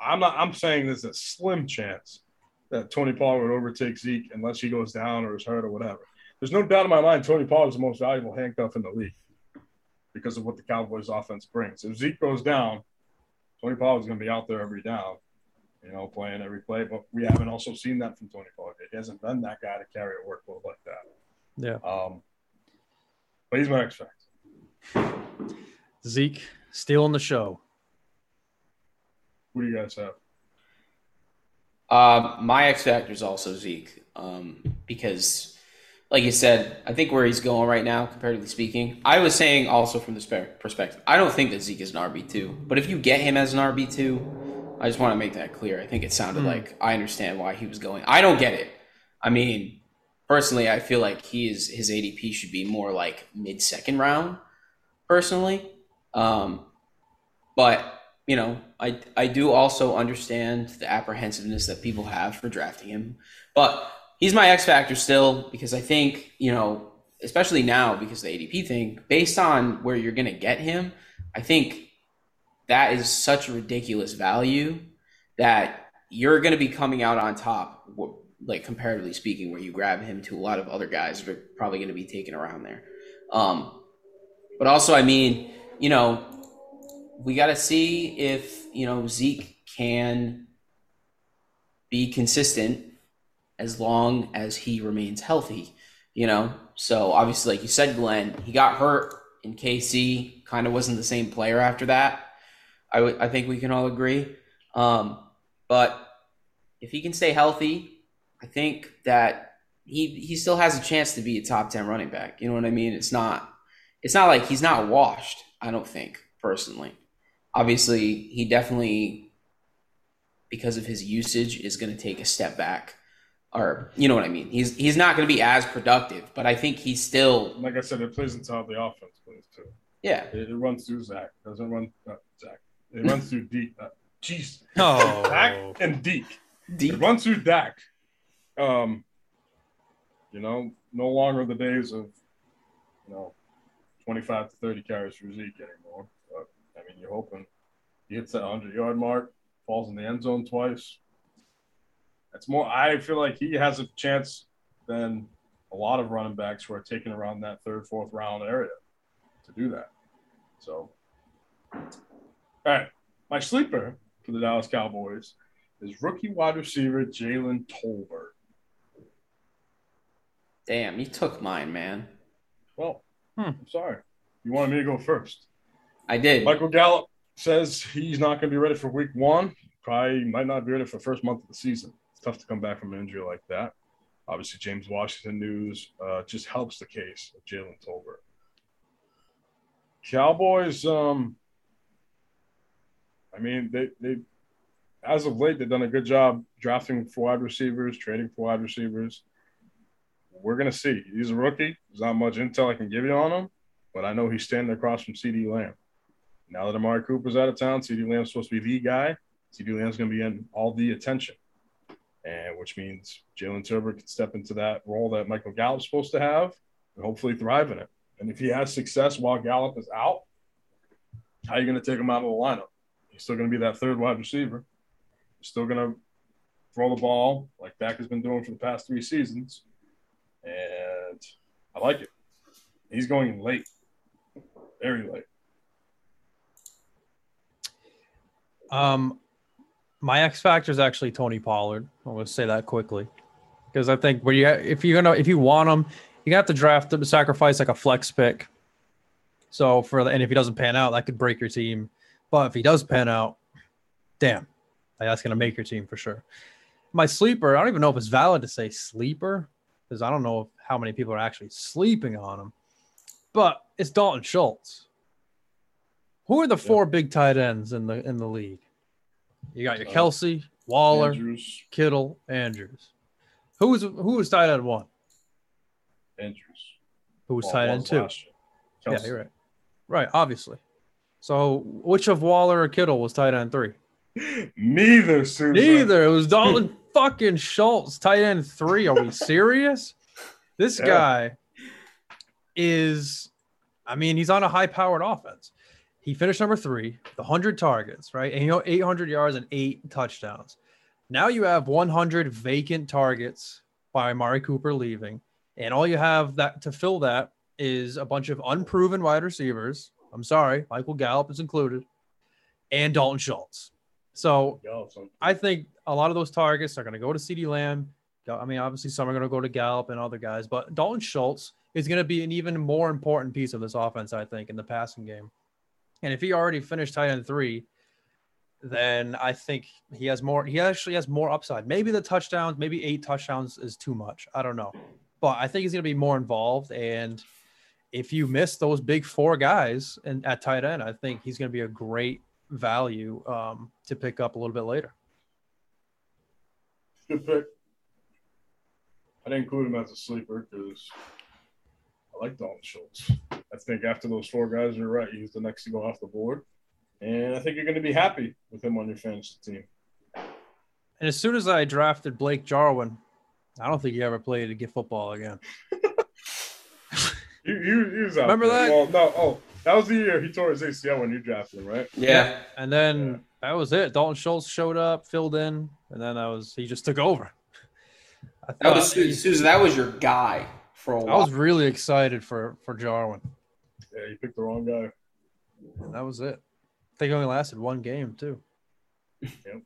I'm not. I'm saying there's a slim chance that Tony Pollard would overtake Zeke unless he goes down or is hurt or whatever. There's no doubt in my mind Tony Pollard is the most valuable handcuff in the league because of what the Cowboys offense brings. If Zeke goes down, Tony Pollard's going to be out there every down, you know, playing every play. But we haven't also seen that from Tony Pollard. He hasn't been that guy to carry a workload like that. Yeah. Um, but he's my X factor. Zeke stealing the show. What do you guys have? Um, my X factor is also Zeke, um, because, like you said, I think where he's going right now, comparatively speaking, I was saying also from this per- perspective, I don't think that Zeke is an RB two, but if you get him as an RB two, I just want to make that clear. I think it sounded Hmm. like I understand why he was going. I don't get it. I mean, personally, I feel like he is his ADP should be more like mid second round, personally. Um, but you know, I I do also understand the apprehensiveness that people have for drafting him, but he's my X factor still because I think you know, especially now because of the ADP thing, based on where you're gonna get him, I think that is such a ridiculous value that you're gonna be coming out on top, like comparatively speaking, where you grab him to a lot of other guys that are probably gonna be taken around there. Um, but also, I mean, you know, we got to see if you know Zeke can be consistent as long as he remains healthy. You know, so obviously, like you said, Glenn, he got hurt in KC. Kind of wasn't the same player after that. I I think we can all agree. Um, but if he can stay healthy, I think that he he still has a chance to be a top ten running back. You know what I mean? It's not it's not like he's not washed. I don't think personally. Obviously, he definitely because of his usage is going to take a step back, or you know what I mean. He's he's not going to be as productive, but I think he's still Like I said, it plays into how the offense plays too. yeah. It, it runs through Zach. It doesn't run uh, Zach. It runs through Deke. Uh, jeez. Oh, Dak and Deke. Deep. It runs through Dak. Um, you know, no longer the days of, you know, 25 to 30 carries for Zeke anymore. But, I mean, you're hoping he hits that 100 yard mark, falls in the end zone twice. That's more, I feel like he has a chance than a lot of running backs who are taken around that third, fourth round area to do that. So, all right. My sleeper for the Dallas Cowboys is rookie wide receiver Jalen Tolbert. Damn, you took mine, man. Well, Hmm. I'm sorry. You wanted me to go first. I did. Michael Gallup says he's not going to be ready for week one. Probably might not be ready for the first month of the season. It's tough to come back from an injury like that. Obviously, James Washington news uh, just helps the case of Jalen Tolbert. Cowboys, um, I mean, they, they, as of late, they've done a good job drafting for wide receivers, trading for wide receivers. We're to see. He's a rookie. There's not much intel I can give you on him, but I know he's standing across from CeeDee Lamb. Now that Amari Cooper's out of town, CeeDee Lamb's supposed to be the guy. CeeDee Lamb's to be in all the attention, and which means Jalen Tolbert can step into that role that Michael Gallup's supposed to have and hopefully thrive in it. And if he has success while Gallup is out, how are you going to take him out of the lineup? He's still going to be that third wide receiver. He's still going to throw the ball like Dak has been doing for the past three seasons. And I like it. He's going late, very late. Um, my X factor is actually Tony Pollard. I'm going to say that quickly because I think where you if you're gonna if you want him, you have to draft him, sacrifice like a flex pick. So for the, and if he doesn't pan out, that could break your team. But if he does pan out, damn, like, that's going to make your team for sure. My sleeper, I don't even know if it's valid to say sleeper because I don't know how many people are actually sleeping on him. but it's Dalton Schultz. Who are the four big tight ends in the in the league? You got your Uh, Kelce, Waller, Andrews, Kittle, Andrews. Who was who was tight end one? Andrews. Who was Well, tight end two? Yeah, you're right. Right, obviously. So which of Waller or Kittle was tight end three? Neither, Susan. Neither. It was Dalton fucking Schultz, tight end three. Are we serious? This Yeah. guy is, I mean, he's on a high powered offense. He finished number three, the 100 targets, right? And you know, 800 yards and eight touchdowns. Now you have 100 vacant targets by Amari Cooper leaving. And all you have that to fill that is a bunch of unproven wide receivers. I'm sorry, Michael Gallup is included, and Dalton Schultz. So I think a lot of those targets are going to go to CeeDee Lamb. I mean, obviously, some are going to go to Gallup and other guys, but Dalton Schultz is going to be an even more important piece of this offense, I think, in the passing game. And if he already finished tight end three, then I think he has more. He actually has more upside. Maybe the touchdowns, maybe eight touchdowns is too much. I don't know, but I think he's going to be more involved. And if you miss those big four guys and at tight end, I think he's going to be a great value um, to pick up a little bit later. Good pick. I didn't include him as a sleeper because I like Dalton Schultz. I think after those four guys, you're right. He's the next to go off the board. And I think you're going to be happy with him on your fantasy team. And as soon as I drafted Blake Jarwin, I don't think he ever played to get football again. You, you, he was out Remember there. that? Well, no. Oh, that was the year he tore his ACL when you drafted him, right? Yeah. And then Yeah. that was it. Dalton Schultz showed up, filled in, and then that was he just took over. I, That was Susan. That was your guy for a while. I was really excited for for Jarwin. Yeah, you picked the wrong guy. And that was it. I think it only lasted one game too. Yep.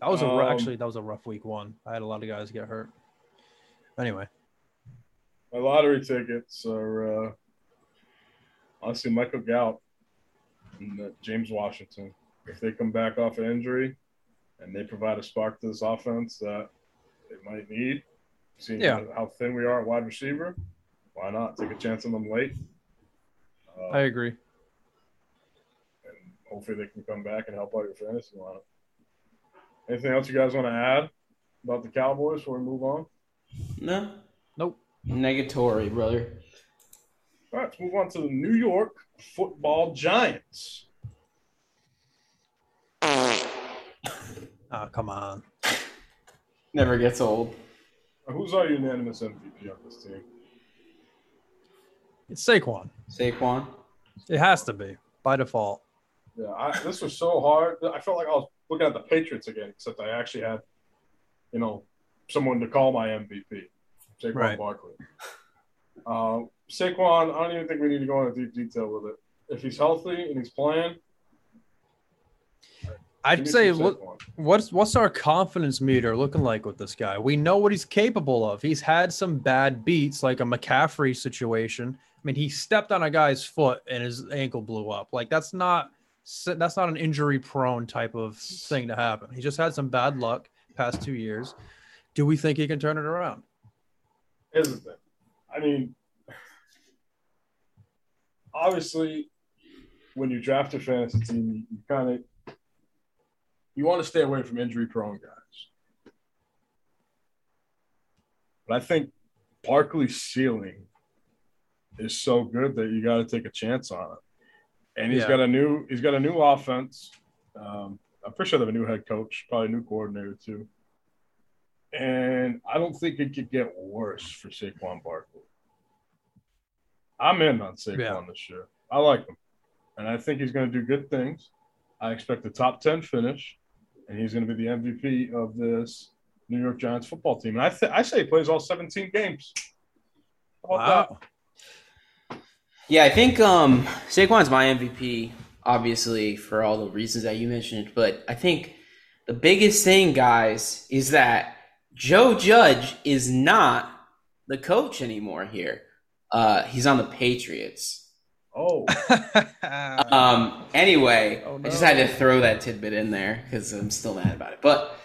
That was a Um, actually that was a rough week one. I had a lot of guys get hurt. Anyway, My lottery tickets are uh, honestly Michael Gallup and uh, James Washington. If they come back off an injury and they provide a spark to this offense that they might need, seeing Yeah. how, how thin we are at wide receiver, why not take a chance on them late? Uh, I agree. and hopefully they can come back and help out your fantasy lineup. Anything else you guys want to add about the Cowboys before we move on? no. Nope. Negatory, brother. All right, let's move on to the New York Football Giants. Oh, come on. Never gets old. Who's our unanimous MVP on this team? It's Saquon. Saquon. It has to be by default. Yeah, I, this was so hard. I felt like I was looking at the Patriots again, except I actually had, you know, someone to call my MVP, Saquon Right. Barkley. Uh, Saquon, I don't even think we need to go into deep detail with it. If he's healthy and he's playing, I'd say Saquon. what's what's our confidence meter looking like with this guy? We know what he's capable of. He's had some bad beats, like a McCaffrey situation. I mean, he stepped on a guy's foot and his ankle blew up. Like that's not that's not an injury prone type of thing to happen. He just had some bad luck past two years. Do we think he can turn it around? Here's the thing. I mean, obviously, when you draft a fantasy team, you kind of you want to stay away from injury-prone guys. But I think Barkley's ceiling is so good that you got to take a chance on it. And he's Yeah. got a new he's got a new offense. Um, I'm pretty sure they have a new head coach, probably a new coordinator too. And I don't think it could get worse for Saquon Barkley. I'm in on Saquon Yeah. this year. I like him. And I think he's going to do good things. I expect a top 10 finish, and he's going to be the MVP of this New York Giants football team. And I, th- I say he plays all 17 games. How about Wow. Yeah, I think um, Saquon's my MVP, obviously, for all the reasons that you mentioned. But I think the biggest thing, guys, is that Joe Judge is not the coach anymore here. Uh, he's on the Patriots. Oh, Um, anyway, Oh, I just had to throw that tidbit in there because I'm still mad about it. But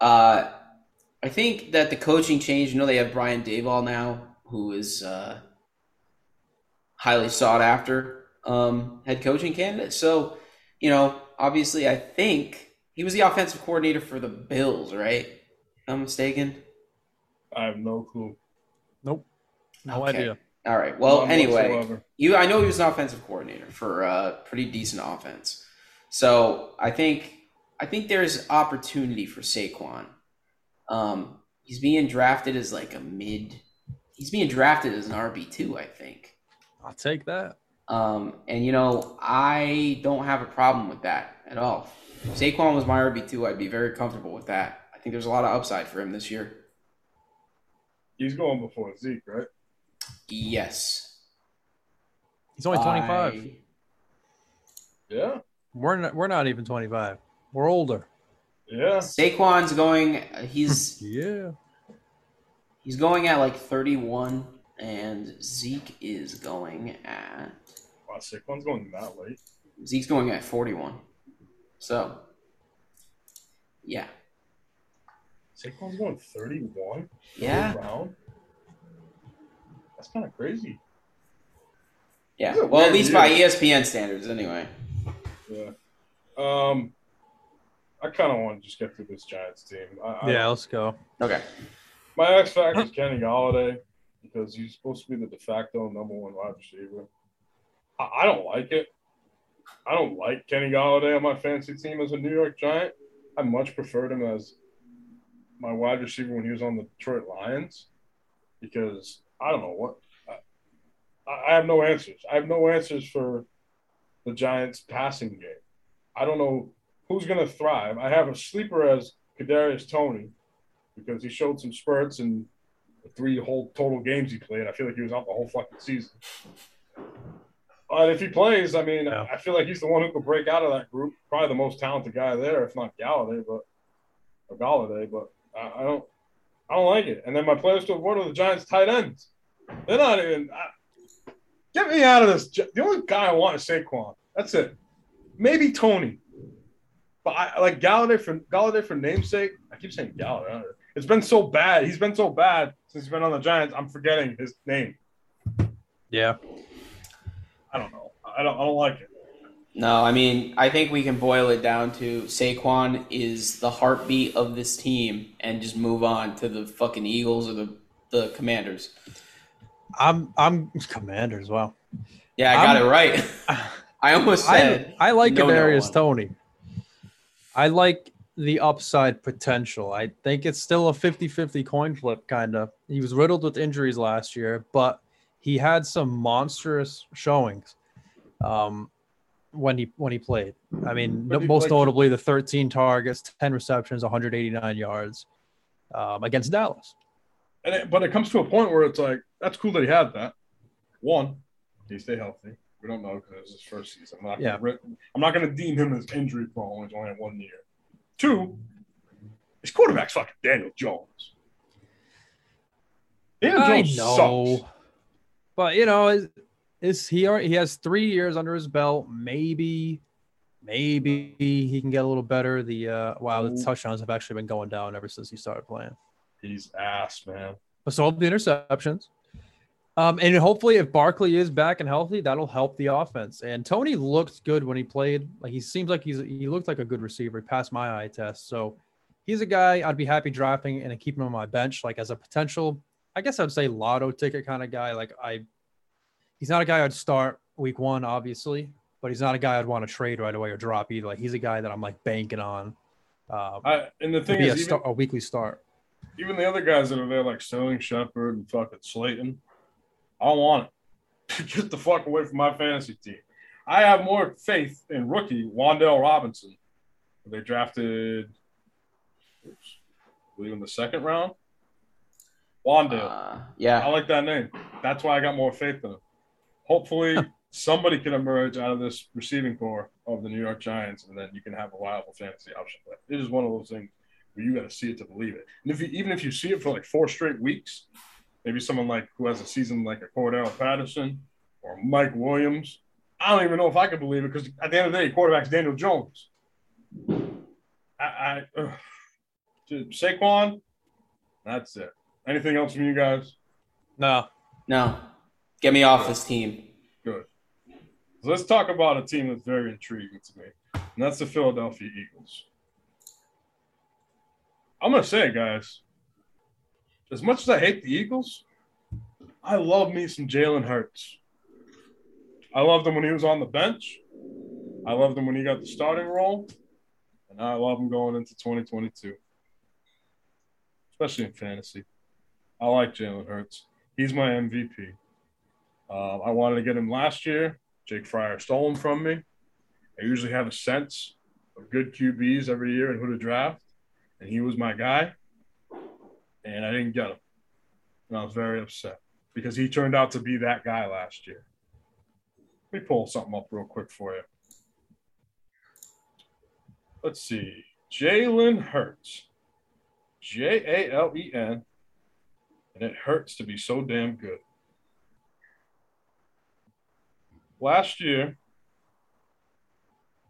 uh, I think that the coaching change, you know, they have Brian Daboll now, who is uh, highly sought after um, head coaching candidate. So, you know, obviously, I think he was the offensive coordinator for the Bills, right? If I'm mistaken. I have no clue. Nope. No Okay. idea. All right. Well, None anyway, whatsoever. you I know he was an offensive coordinator for a pretty decent offense. So I think I think there's opportunity for Saquon. Um, he's being drafted as like a mid. He's being drafted as an RB two, I think. I'll take that. Um, and you know, I don't have a problem with that at all. If Saquon was my RB two, I'd be very comfortable with that. I think there's a lot of upside for him this year. He's going before Zeke, right? Yes. He's only 25. I- Yeah. We're not, we're not even 25. We're older. Yeah. Saquon's going. He's Yeah. he's going at like 31, and Zeke is going at Wow, Saquon's going that late. Zeke's going at 41. So, yeah, Saquon's going 31. yeah, Round. That's kind of crazy. yeah. Well, at weird least by E. ESPN standards, anyway. Yeah. Um, I kind of want to just get through this Giants team. I, I, Yeah, let's go. Okay. My X factor is Kenny Golladay because he's supposed to be the de facto number one wide receiver. I, I don't like it. I don't like Kenny Golladay on my fantasy team as a New York Giant. I much preferred him as my wide receiver when he was on the Detroit Lions because I don't know what. I, I have no answers. I have no answers for the Giants' passing game. I don't know who's going to thrive. I have a sleeper as Kadarius Toney because he showed some spurts in the three whole total games he played. I feel like he was out the whole fucking season. But if he plays, I mean, Yeah. I feel like he's the one who could break out of that group. Probably the most talented guy there, if not Golladay, but or Golladay. But I, I don't, I don't like it. And then my players to avoid are the Giants' tight ends. They're not even. I, get me out of this. The only guy I want is Saquon. That's it. Maybe Toney. But I like Galladay for Galladay for namesake. I keep saying Galladay. I don't know. It's been so bad. He's been so bad since he's been on the Giants. I'm forgetting his name. Yeah. I don't know. I don't. I don't like it. No, I mean, I think we can boil it down to Saquon is the heartbeat of this team, and just move on to the fucking Eagles or the the Commanders. I'm I'm commanders. Wow. Yeah, I got I'm- it right. I almost said. I, I like no, no Kadarius. Toney. I like the upside potential. I think it's still a 50-50 coin flip kind of. He was riddled with injuries last year, but he had some monstrous showings um, when he when he played. I mean, no- most like- notably the 13 targets, 10 receptions, 189 yards um, against Dallas. And it, but it comes to a point where it's like that's cool that he had that. One, he stay healthy? We don't know because it's his first season. I'm not Yeah. gonna, I'm not going to deem him as injury prone. He's only had one year. Two, his quarterback's fucking Daniel Jones. Daniel I Jones know, sucks. but you know, is he already- he has three years under his belt? Maybe, maybe he can get a little better. The uh, wow, the touchdowns have actually been going down ever since he started playing. He's ass, man. But so the interceptions. Um, and hopefully, if Barkley is back and healthy, that'll help the offense. And Toney looked good when he played. Like he seems like he's he looked like a good receiver. He passed my eye test, so he's a guy I'd be happy drafting and keeping him on my bench, like as a potential. I guess I'd say lotto ticket kind of guy. Like I, he's not a guy I'd start week one, obviously, but he's not a guy I'd want to trade right away or drop either. Like he's a guy that I'm like banking on uh, I, and the thing be a, is, even, star, a weekly start. even the other guys that are there, like Sterling Shepard and fucking Slayton, I don't want it. Get the fuck away from my fantasy team. I have more faith in rookie Wan'Dale Robinson. They drafted, oops, I believe in the second round. Wan'Dale. Uh, I like that name. That's why I got more faith in him. Hopefully, somebody can emerge out of this receiving core of the New York Giants, and then you can have a viable fantasy option. But it is one of those things where you got to see it to believe it. And if you, even if you see it for like four straight weeks, maybe someone like who has a season like a Cordell Patterson or Mike Williams, I don't even know if I could believe it because at the end of the day, quarterback's Daniel Jones. I, I ugh. Dude, Saquon, that's it. Anything else from you guys? No, no, get me off this team. So let's talk about a team that's very intriguing to me, and that's the Philadelphia Eagles. I'm gonna say, it, guys, as much as I hate the Eagles, I love me some Jalen Hurts. I loved him when he was on the bench. I loved him when he got the starting role, and I love him going into 2022, especially in fantasy. I like Jalen Hurts. He's my MVP. Uh, I wanted to get him last year. Jake Fryer stole him from me. I usually have a sense of good QBs every year and who to draft, and he was my guy, and I didn't get him. And I was very upset because he turned out to be that guy last year. Let me pull something up real quick for you. Let's see. Jalen Hurts. J A L E N. And it hurts to be so damn good. Last year,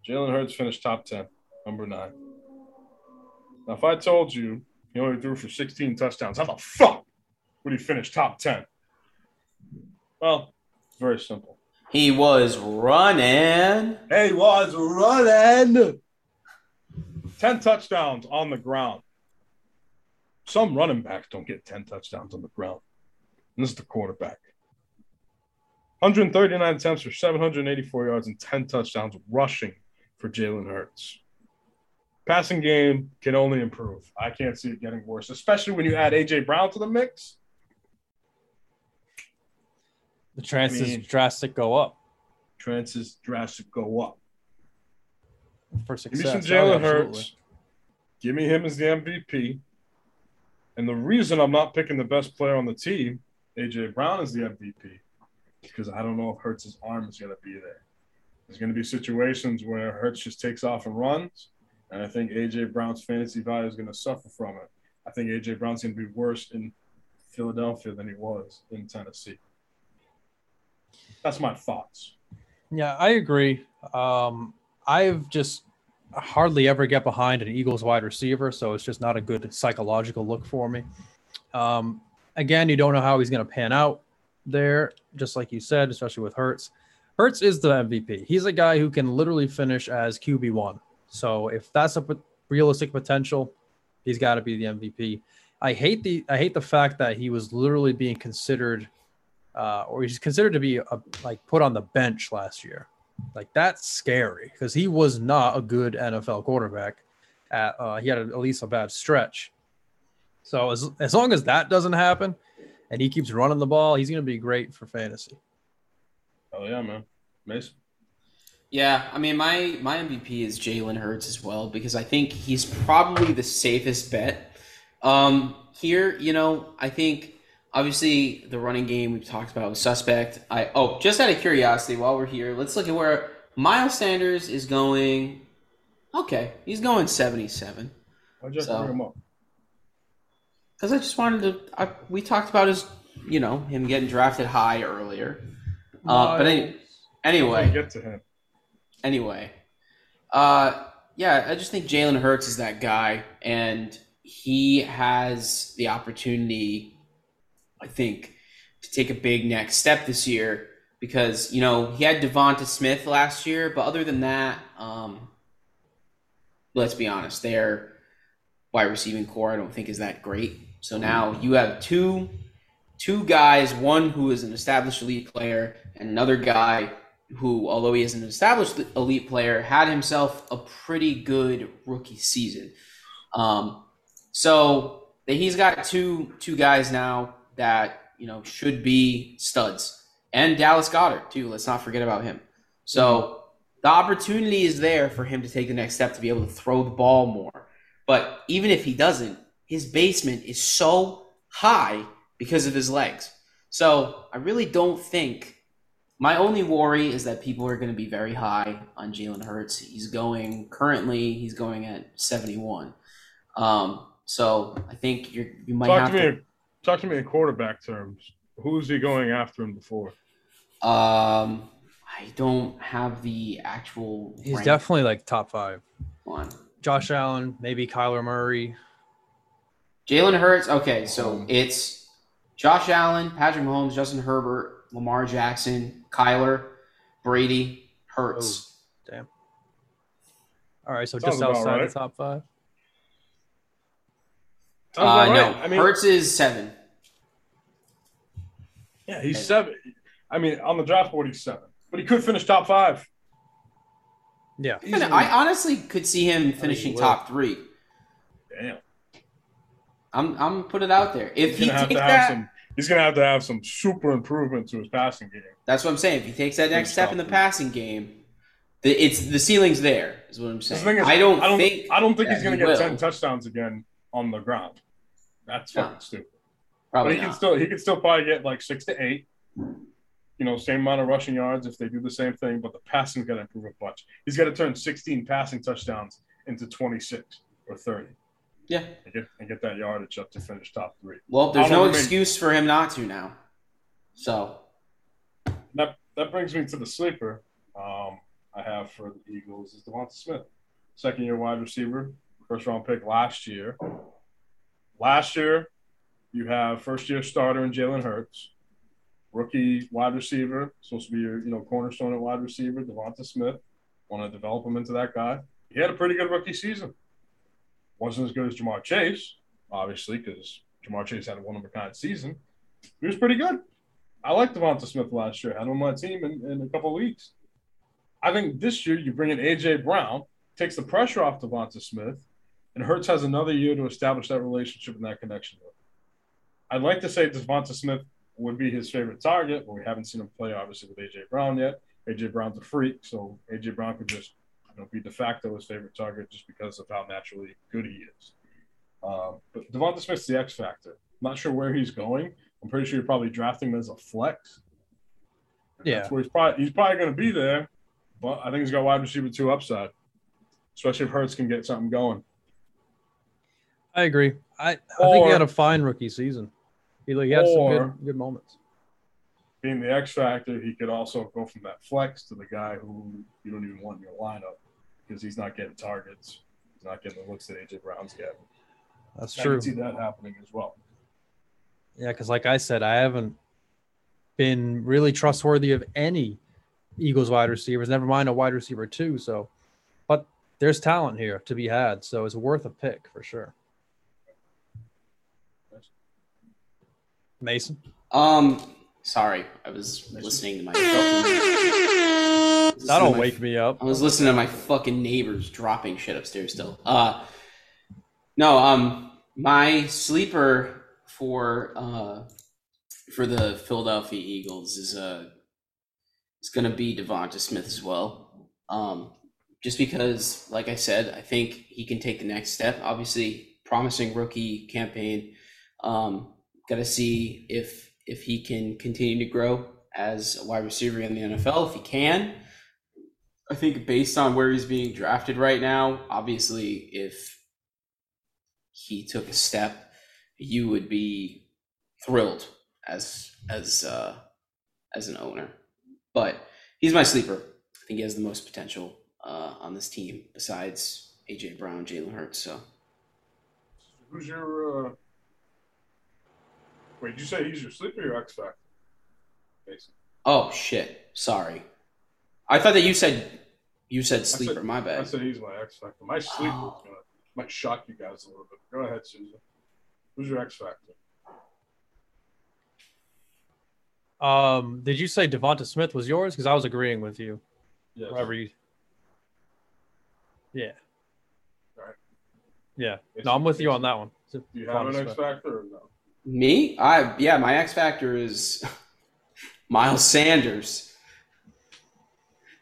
Jalen Hurts finished top 10, number nine. Now, if I told you he only threw for 16 touchdowns, how the fuck would he finish top 10? Well, very simple. He was running. He was running. 10 touchdowns on the ground. Some running backs don't get 10 touchdowns on the ground. And this is the quarterback. 139 attempts for 784 yards and 10 touchdowns rushing for Jalen Hurts. Passing game can only improve. I can't see it getting worse, especially when you add AJ Brown to the mix. The chances I mean- drastic go up Chances drastic go up. for success. Give me some Oh, Jalen absolutely. Hurts. Give me him as the MVP. And the reason I'm not picking the best player on the team, AJ Brown, is the MVP, because I don't know if Hurts's arm is going to be there. There's going to be situations where Hurts just takes off and runs, and I think AJ Brown's fantasy value is going to suffer from it. I think AJ Brown's going to be worse in Philadelphia than he was in Tennessee. That's my thoughts. Yeah, I agree. Um, I've just hardly ever get behind an Eagles wide receiver, so it's just not a good psychological look for me. Um, again, you don't know how he's going to pan out there, just like you said, especially with Hurts. Hurts is the MVP. He's a guy who can literally finish as QB one. So if that's a realistic potential, he's got to be the MVP. I hate the I hate the fact that he was literally being considered, uh, or he's considered to be a, like put on the bench last year. Like that's scary because he was not a good NFL quarterback. At uh, he had at least a bad stretch. So as as long as that doesn't happen, and he keeps running the ball, he's going to be great for fantasy. Oh, yeah, man. Mason. Yeah, I mean my my MVP is Jalen Hurts as well because I think he's probably the safest bet. Um, here, you know, I think obviously the running game we've talked about was suspect. I oh, just out of curiosity, while we're here, let's look at where Miles Sanders is going. Okay, he's going seventy-seven Why'd you So- bring him up? Because I just wanted to. I, we talked about his, you know, him getting drafted high earlier. Uh, but any, anyway, Get to him. anyway, uh, yeah, I just think Jalen Hurts is that guy, and he has the opportunity, I think, to take a big next step this year because you know he had Devonta Smith last year, but other than that, um, let's be honest, their wide receiving core I don't think is that great. So now you have two two guys, one who is an established elite player, and another guy who, although he is an established elite player, had himself a pretty good rookie season. Um, so he's got two two guys now that you know should be studs, and Dallas Goedert too. Let's not forget about him. So the opportunity is there for him to take the next step to be able to throw the ball more. But even if he doesn't, his basement is so high because of his legs. So I really don't think. My only worry is that people are going to be very high on Jalen Hurts. He's going currently. He's going at seventy one. Um, so I think you're you might Talk have to to. me. Talk to me in quarterback terms. Who's he going after him before? Um, I don't have the actual. He's rank definitely like top five. One. Josh Allen, maybe Kyler Murray. Jalen Hurts. Okay, so it's Josh Allen, Patrick Mahomes, Justin Herbert, Lamar Jackson, Kyler, Brady, Hurts. Damn. All right, so Sounds just outside right. the top five. Uh, about no, right. I mean, Hurts is seven. yeah, he's seven. I mean, on the draft board, he's seven, but he could finish top five. Yeah. And I honestly could see him finishing will. top three. Damn. I'm I'm gonna put it out there. If He's he gonna have takes that, some. He's gonna have to have some super improvement to his passing game. that's what I'm saying. If he takes that next step in the passing game, the, it's the ceiling's there. Is what I'm saying. is, I don't, I don't think. I don't think he's gonna he get will. ten touchdowns again on the ground. That's No. fucking stupid. Probably but he can still he can still probably get like six to eight. You know, same amount of rushing yards if they do the same thing, but the passing's got to improve a bunch. He's got to turn 16 passing touchdowns into 26 or 30 yeah. and get and get that yardage up to finish top three. Well, there's no excuse for him not to now. So That that brings me to the sleeper. Um, I have for the Eagles is Devonta Smith, second year wide receiver, first round pick last year. Last year, you have first year starter in Jalen Hurts, rookie wide receiver, supposed to be your you know cornerstone at wide receiver, Devonta Smith. Want to develop him into that guy. He had a pretty good rookie season. Wasn't as good as Ja'Marr Chase, obviously, because Ja'Marr Chase had a one of a kind season. He was pretty good. I liked Devonta Smith last year. I Had him on my team in, in a couple of weeks. I think this year you bring in AJ Brown, takes the pressure off Devonta Smith, and Hurts has another year to establish that relationship and that connection with. I'd like to say Devonta Smith would be his favorite target, but we haven't seen him play obviously with AJ Brown yet. AJ Brown's a freak, so AJ Brown could just be de facto his favorite target just because of how naturally good he is. Um, but Devonta Smith's the X factor. I'm not sure where he's going. I'm pretty sure you're probably drafting him as a flex. Yeah. That's where he's probably he's probably going to be there, but I think he's got wide receiver two upside, especially if Hurts can get something going. I agree. I, I think he had a fine rookie season. He, he had some good, good moments. Being the X factor, he could also go from that flex to the guy who you don't even want in your lineup because he's not getting targets. He's not getting the looks that AJ Brown's getting. That's I true. can see that happening as well. Yeah, because like I said, I haven't been really trustworthy of any Eagles wide receivers. Never mind a wide receiver too. So, but there's talent here to be had, so it's worth a pick for sure. Mason, um sorry, I was listening to my fucking that'll my- wake me up. I was listening to my fucking neighbors dropping shit upstairs still. Uh no, um my sleeper for uh for the Philadelphia Eagles is uh is gonna be Devonta Smith as well. Um just because, like I said, I think he can take the next step. Obviously, promising rookie campaign. Um, got to see if if he can continue to grow as a wide receiver in the NFL. If he can, I think based on where he's being drafted right now, obviously, if he took a step, you would be thrilled as as uh, as an owner. But he's my sleeper. I think he has the most potential uh, on this team besides AJ Brown, Jalen Hurts. So Who's your? Uh... Wait, did you say he's your sleeper or your X factor? Oh shit, sorry. I thought that you said you said said- sleeper. my bad. I said he's my X factor. My sleeper Oh. gonna, might shock you guys a little bit. Go ahead, Susan. Who's your X factor? Um, did you say Devonta Smith was yours? Because I was agreeing with you. Yes. Whoever you. Yeah. Right. Yeah. No, I'm with you on that one. Do you have an X Smith. factor or no? Me? I yeah, my X factor is Miles Sanders.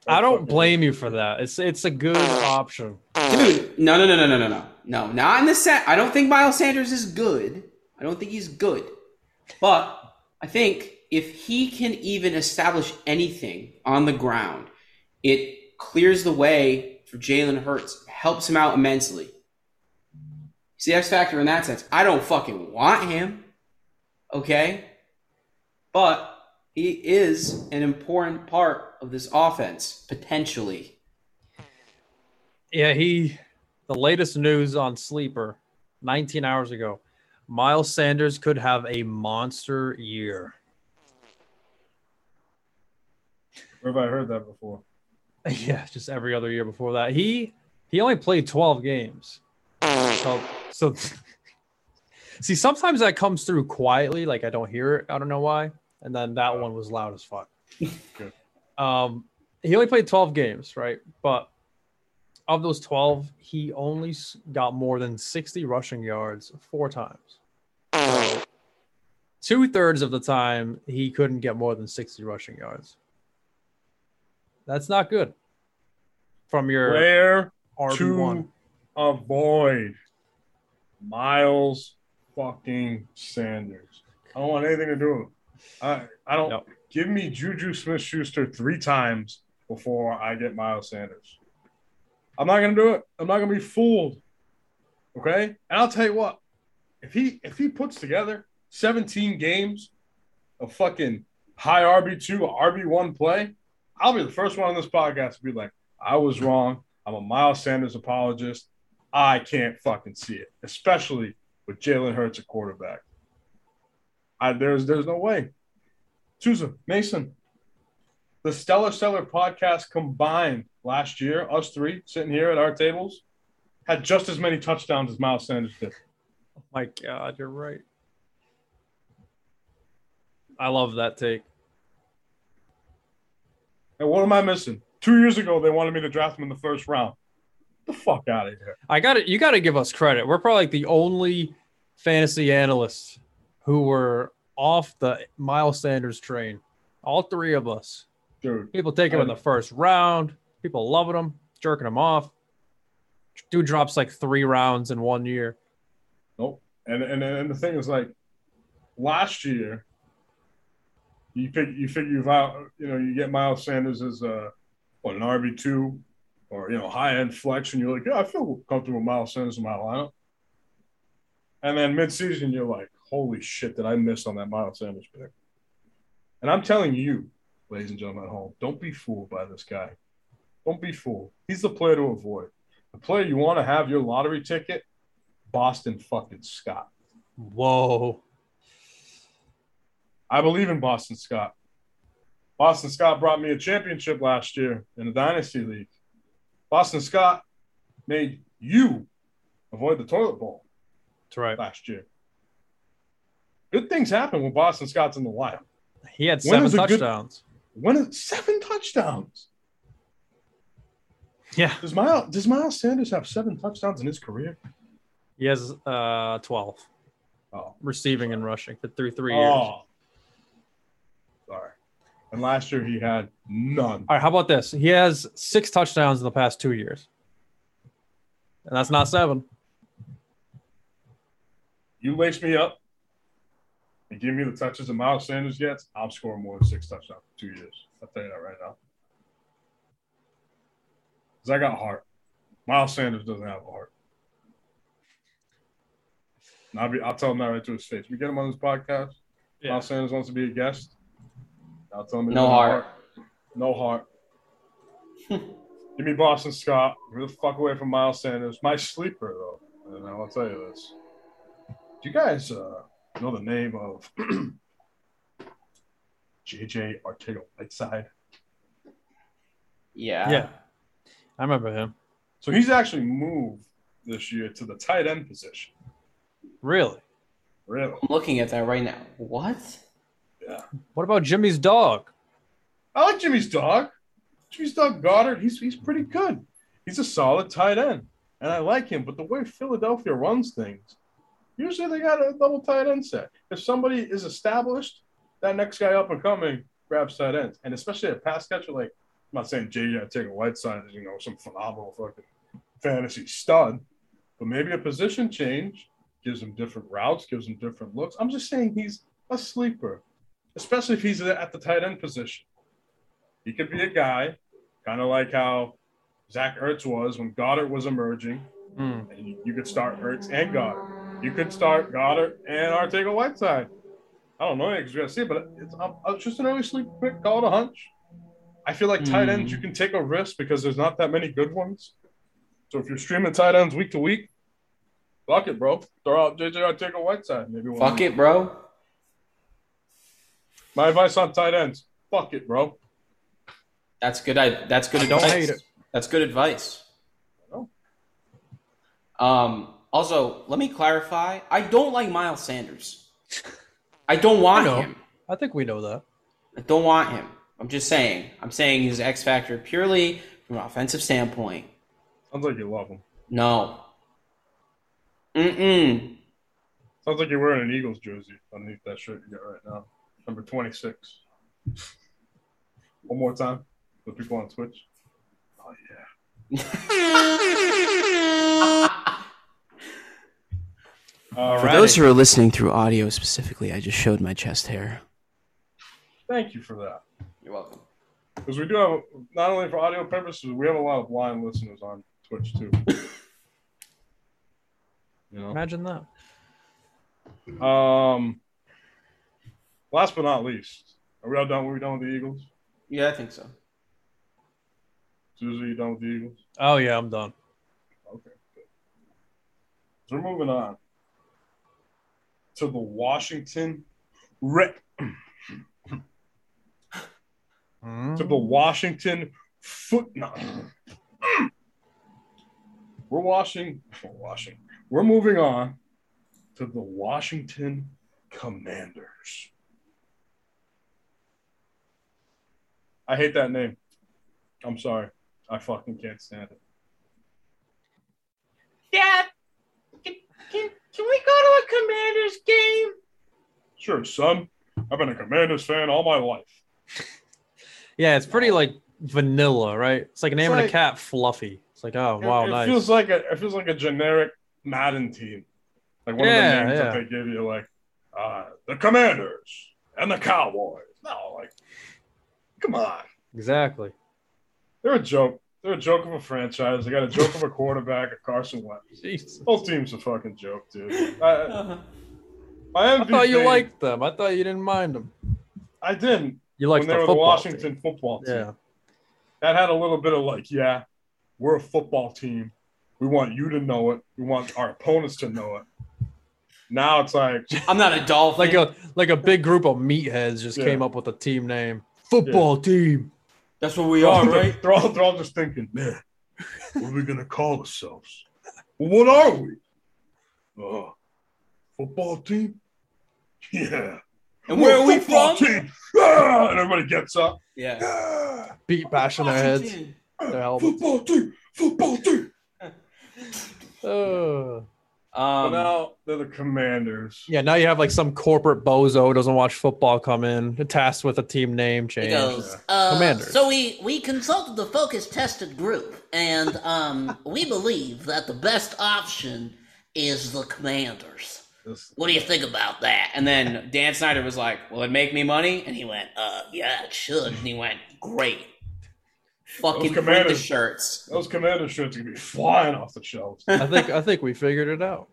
I don't blame you for that. It's it's a good option. Dude, no, no, no, no, no, no, no, no, not in the set. I don't think Miles Sanders is good. I don't think he's good, but I think if he can even establish anything on the ground, it clears the way for Jalen Hurts, helps him out immensely. He's the X factor in that sense. I don't fucking want him, okay, but he is an important part of this offense potentially. Yeah, he the latest news on Sleeper 19 hours ago. Miles Sanders could have a monster year. Where have I heard that before? Yeah, just every other year before that. He he only played 12 games. So so see, sometimes that comes through quietly, like I don't hear it. I don't know why. And then that one was loud as fuck. Good. Um he only played 12 games, right? But of those 12, he only got more than 60 rushing yards four times. So two thirds of the time, he couldn't get more than 60 rushing yards. That's not good from your Where RB1. to avoid Miles fucking Sanders. I don't want anything to do with him. I, I don't Yep. Give me Juju Smith Schuster three times before I get Miles Sanders. I'm not gonna do it. I'm not gonna be fooled. Okay? And I'll tell you what, if he if he puts together 17 games of fucking high RB2 or RB1 play, I'll be the first one on this podcast to be like, I was wrong. I'm a Miles Sanders apologist. I can't fucking see it, especially with Jalen Hurts at quarterback. I, there's there's no way. Susan Mason, the Stellar Stellar podcast combined last year, us three sitting here at our tables, had just as many touchdowns as Miles Sanders did. Oh my God, you're right. I love that take. And what am I missing? Two years ago, they wanted me to draft him in the first round. Get the fuck out of here. I got it. You got to give us credit. We're probably like the only fantasy analysts who were off the Miles Sanders train. All three of us. Dude, People take him in the first round. People loving him, jerking him off. Dude drops like three rounds in one year. Nope. And and and the thing is, like, last year, you pick you figure you've out, you know, you get Miles Sanders as a what an RB two or you know high end flex, and you're like, yeah, I feel comfortable with Miles Sanders in my lineup. And then mid season, you're like, holy shit, did I miss on that Miles Sanders pick? And I'm telling you, ladies and gentlemen at home, don't be fooled by this guy. Don't be fooled. He's the player to avoid. The player you want to have your lottery ticket Boston fucking Scott. Whoa. I believe in Boston Scott. Boston Scott brought me a championship last year in the Dynasty League. Boston Scott made you avoid the toilet bowl That's right. last year. Good things happen when Boston Scott's in the lineup. He had seven a good- touchdowns. When is seven touchdowns? Yeah. Does Miles does Miles Sanders have seven touchdowns in his career? He has uh 12 Oh, receiving and rushing for through three years. oh. Sorry. And last year he had none. All right, how about this? He has six touchdowns in the past two years. And that's not seven. You lace me up and give me the touches that Miles Sanders gets, I'm scoring more than six touchdowns for two years. I'll tell you that right now. Because I got heart. Miles Sanders doesn't have a heart. And I'll, be, I'll tell him that right to his face. We get him on this podcast. Miles Sanders wants to be a guest. I'll tell him No doesn't heart. No heart. Give me Boston Scott. Get the fuck away from Miles Sanders. My sleeper, though. And I'll tell you this. Do you guys uh, know the name of JJ Arcega Whiteside? Yeah. Yeah. I remember him. So he's actually moved this year to the tight end position. Really? Really? I'm looking at that right now. What? Yeah. What about Jimmy's dog? I like Jimmy's dog. Jimmy's dog Goedert, he's he's pretty good. He's a solid tight end. And I like him, but the way Philadelphia runs things, usually they got a double tight end set. If somebody is established, that next guy up and coming grabs tight ends. And especially a pass catcher, like I'm not saying JJ Arcega Whiteside is, you know, some phenomenal fucking fantasy stud, but maybe a position change gives him different routes, gives him different looks. I'm just saying he's a sleeper, especially if he's at the tight end position. He could be a guy, kind of like how Zach Ertz was when Goedert was emerging. Hmm. And you, you could start Ertz and Goedert. You could start Goedert and Arcega Whiteside. I don't know because we're gonna see, it, but it's, uh, it's just an early sleep pick. Call it a hunch. I feel like tight ends you can take a risk because there's not that many good ones. So if you're streaming tight ends week to week, fuck it, bro. Throw out JJ Arcega Whiteside. Maybe one Fuck it, bro. My advice on tight ends: fuck it, bro. That's good. I, that's good I don't advice. hate it. That's good advice. No. Um. Also, let me clarify. I don't like Miles Sanders. I don't want I him. I think we know that. I don't want him. I'm just saying. I'm saying he's X factor purely from an offensive standpoint. Sounds like you love him. No. Mm-mm. Sounds like you're wearing an Eagles jersey underneath that shirt you got right now. Number 26. One more time for people on Twitch. Oh, yeah. All For those who are listening through audio specifically, I just showed my chest hair. Thank you for that. You're welcome. Because we do have, not only for audio purposes, we have a lot of blind listeners on Twitch too. you know? Imagine that. Um, last but not least, are we all done? Were we done with the Eagles? Yeah, I think so. Susie, you done with the Eagles? Oh yeah, I'm done. Okay, good. So we're moving on to the Washington Red to the Washington foot. We're washing. We're washing. We're moving on to the Washington Commanders. I hate that name. I'm sorry. I fucking can't stand it. Dad, can, can, can we go to a Commanders game? Sure, son. I've been a Commanders fan all my life. Yeah, it's pretty like vanilla, right? It's like naming like- a cat Fluffy. It's like, oh It- wow, it, nice. feels like a it feels like a generic Madden team, like one Yeah, of the names that they give you, like uh, the Commanders and the Cowboys. No, like, come on, exactly. they're a joke. They're a joke of a franchise. They got a joke of a quarterback, a Carson Wentz. Jeez. Both teams a fucking joke, dude. I, my I thought you liked them. I thought you didn't mind them. I didn't You liked when they the were the Washington team. football team. Yeah. that had a little bit of like, yeah, we're a football team. We want you to know it. We want our opponents to know it. Now it's like, I'm not a Dolphin. Like a like a big group of meatheads just Yeah. came up with a team name. Football team. That's what we are, right? They're all, they're all just thinking, man, what are we gonna call ourselves? Well, what are we? Uh, football team? Yeah. And where are We're a we football from? Team. Ah! And everybody gets up. Yeah. Ah! Beat bashing their heads. Washington. Their. Football team. Football team. Uh, But Um, now they're the Commanders. yeah, now you have like some corporate bozo who doesn't watch football come in, tasked with a team name He change. goes, uh, Commanders. so we, we consulted the focus tested group, and um, we believe that the best option is the Commanders. This- What do you think about that? and then Dan Snyder was like, "Will it make me money?" And he went, uh, yeah, it should. And he went, "Great." Fucking print the Commanders- shirts. Those Commander shirts are gonna be flying off the shelves. I think I think we figured it out.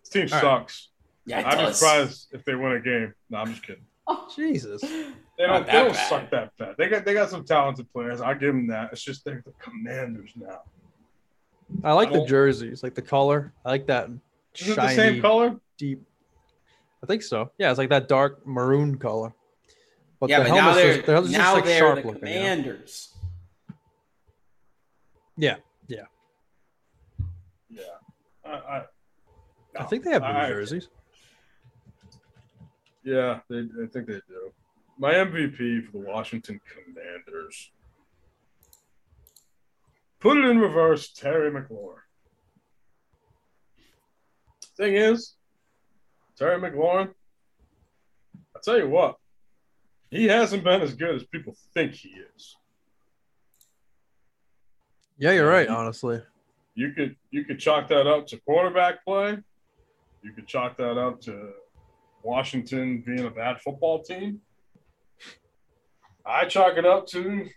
This team All right. sucks. Yeah, it I'd be surprised if they win a game. No, I'm just kidding. Oh Jesus. They don't, they don't bad. suck that bad. They got they got some talented players. I give them that. It's just they're the Commanders now. I like I the jerseys, like the color. I like that Is it the same color? deep. I think so. Yeah, it's like that dark maroon color. But yeah, the but now helmets they're just, they're just now like they're sharp the looking. you? Commanders. Yeah, yeah. Yeah. I, I, I think they have blue I- jerseys. Yeah, they, I think they do. My MVP for the Washington Commanders. Put it in reverse, Terry McLaurin. Thing is, Terry McLaurin, I tell you what, he hasn't been as good as people think he is. Yeah, you're right. Um, honestly, You could you could chalk that up to quarterback play. You could chalk that up to Washington being a bad football team. I chalk it up to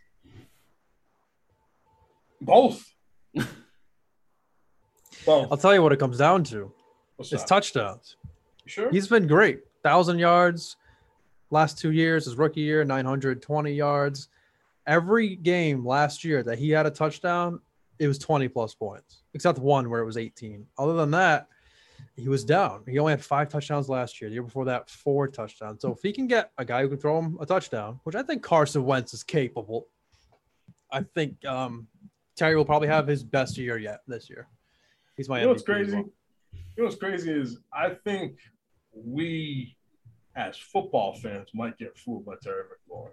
both. Well I'll tell you what it comes down to. What's It's that? touchdowns. You sure? He's been great. Thousand yards last two years. His rookie year, 920 yards. Every game last year that he had a touchdown, it was 20 plus points, except one where it was 18. Other than that, he was down. He only had five touchdowns last year. The year before that, four touchdowns. So if he can get a guy who can throw him a touchdown, which I think Carson Wentz is capable, I think um, Terry will probably have his best year yet this year. He's my You know what's MVP crazy? well. You know what's crazy is I think we, as football fans, might get fooled by Terry McLaurin.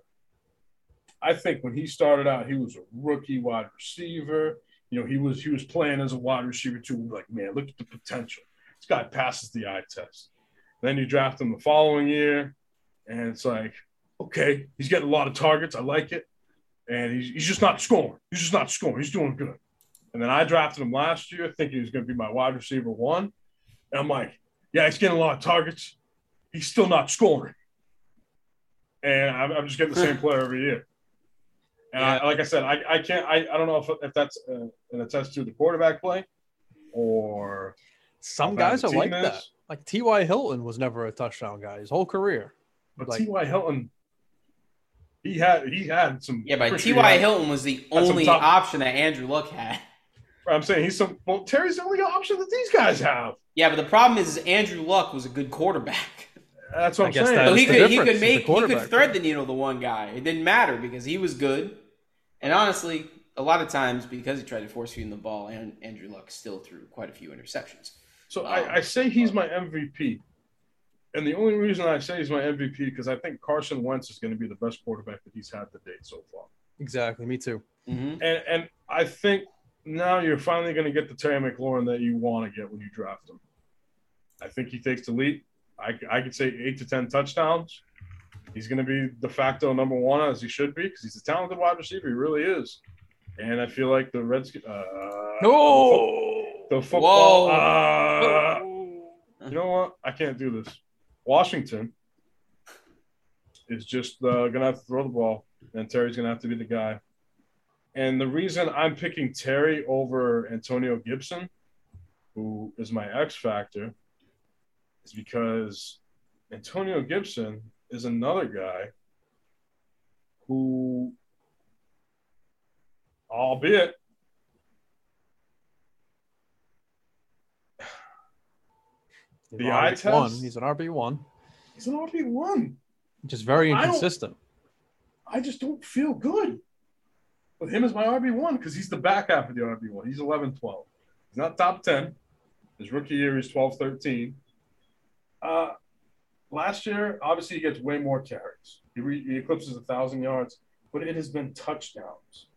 I think when he started out, he was a rookie wide receiver. You know, he was he was playing as a wide receiver too. Like, man, look at the potential. This guy passes the eye test. Then you draft him the following year, and it's like, okay, he's getting a lot of targets. I like it, and he's, he's just not scoring. He's just not scoring. He's doing good. And then I drafted him last year, thinking he was going to be my wide receiver one. And I'm like, yeah, he's getting a lot of targets. He's still not scoring. And I'm, I'm just getting the same player every year. And I, like I said, I, I can't, I, I don't know if, if that's uh, an attest to the quarterback play or Some guys are like team that. is. Like T.Y. Hilton was never a touchdown guy his whole career. But Like- T.Y. Hilton, he had he had some. Yeah, but pretty- T.Y. Hilton was the only top- option that Andrew Luck had. I'm saying he's some. Well, Terry's the only option that these guys have. Yeah, but the problem is Andrew Luck was a good quarterback. That's what I I'm guess saying. that So he could he could make he could thread the needle to one guy. It didn't matter because he was good. And honestly, a lot of times because he tried to force feed him the ball, and Andrew Luck still threw quite a few interceptions. So Um, I, I say he's my MVP. And the only reason I say he's my MVP because I think Carson Wentz is going to be the best quarterback that he's had to date so far. Exactly. Me too. Mm-hmm. And and I think now you're finally going to get the Terry McLaurin that you want to get when you draft him. I think he takes the lead. I, I could say eight to ten touchdowns. He's going to be de facto number one as he should be because he's a talented wide receiver. He really is. And I feel like the Redskins. Uh, No. The football. Uh, you know what? I can't do this. Washington is just uh, gonna have to throw the ball, and Terry's gonna have to be the guy. And the reason I'm picking Terry over Antonio Gibson, who is my X factor, is because Antonio Gibson is another guy who, albeit He's The eye RB1. test? He's an RB one. he's an RB one. Just very I inconsistent. I just don't feel good with him as my RB1 because he's the back half of the RB1. He's 11 12. He's not top 10. His rookie year, he's 12 13. Uh, last year, obviously, he gets way more carries. He, re- he eclipses 1,000 yards, but it has been touchdowns.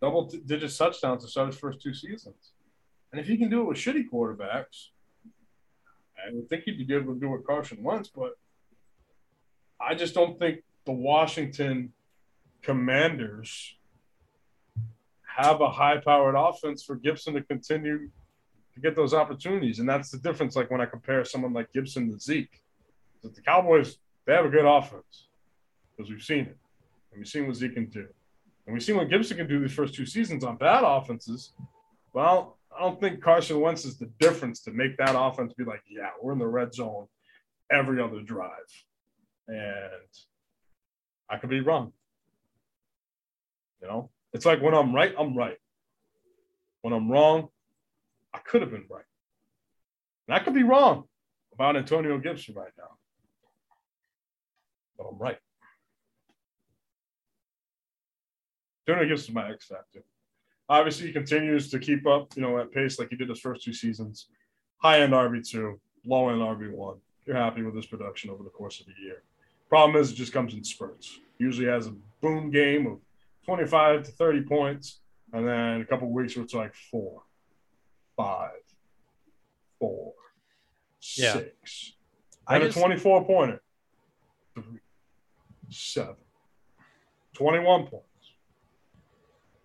Double d- digit touchdowns to start his first two seasons. And if he can do it with shitty quarterbacks, I would think he'd be able to do it Carson Wentz, but I just don't think the Washington Commanders have a high powered offense for Gibson to continue to get those opportunities. And that's the difference, like when I compare someone like Gibson to Zeke. That the Cowboys, they have a good offense because we've seen it. And we've seen what Zeke can do. And we've seen what Gibson can do these first two seasons on bad offenses. Well, I don't think Carson Wentz is the difference to make that offense be like, yeah, we're in the red zone every other drive. And I could be wrong. You know, it's like when I'm right, I'm right. When I'm wrong, I could have been right. And I could be wrong about Antonio Gibson right now. But I'm right. Antonio Gibson is my X factor. Obviously, he continues to keep up, you know, at pace like he did his first two seasons. High end RB2, low end RB1. You're happy with his production over the course of the year. Problem is, it just comes in spurts. Usually has a boom game of 25 to 30 points, and then a couple weeks where it's like four, five, four, Yeah. six. I just- a 24 pointer, three, seven, 21 points.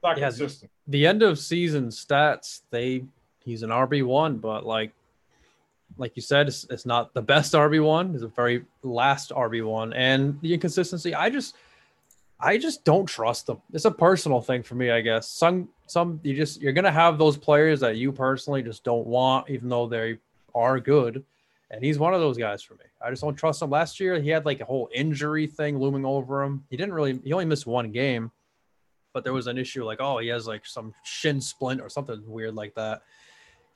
Not Yeah, consistent. the end of season stats, they he's an RB one, but like like you said, it's, it's not the best RB one. It's a very last RB one, and the inconsistency. I just I just don't trust them. It's a personal thing for me, I guess. Some some you just you're gonna have those players that you personally just don't want, even though they are good. And he's one of those guys for me. I just don't trust him. Last year, he had like a whole injury thing looming over him. He didn't really, he only missed one game, but there was an issue like, oh, he has like some shin splint or something weird like that,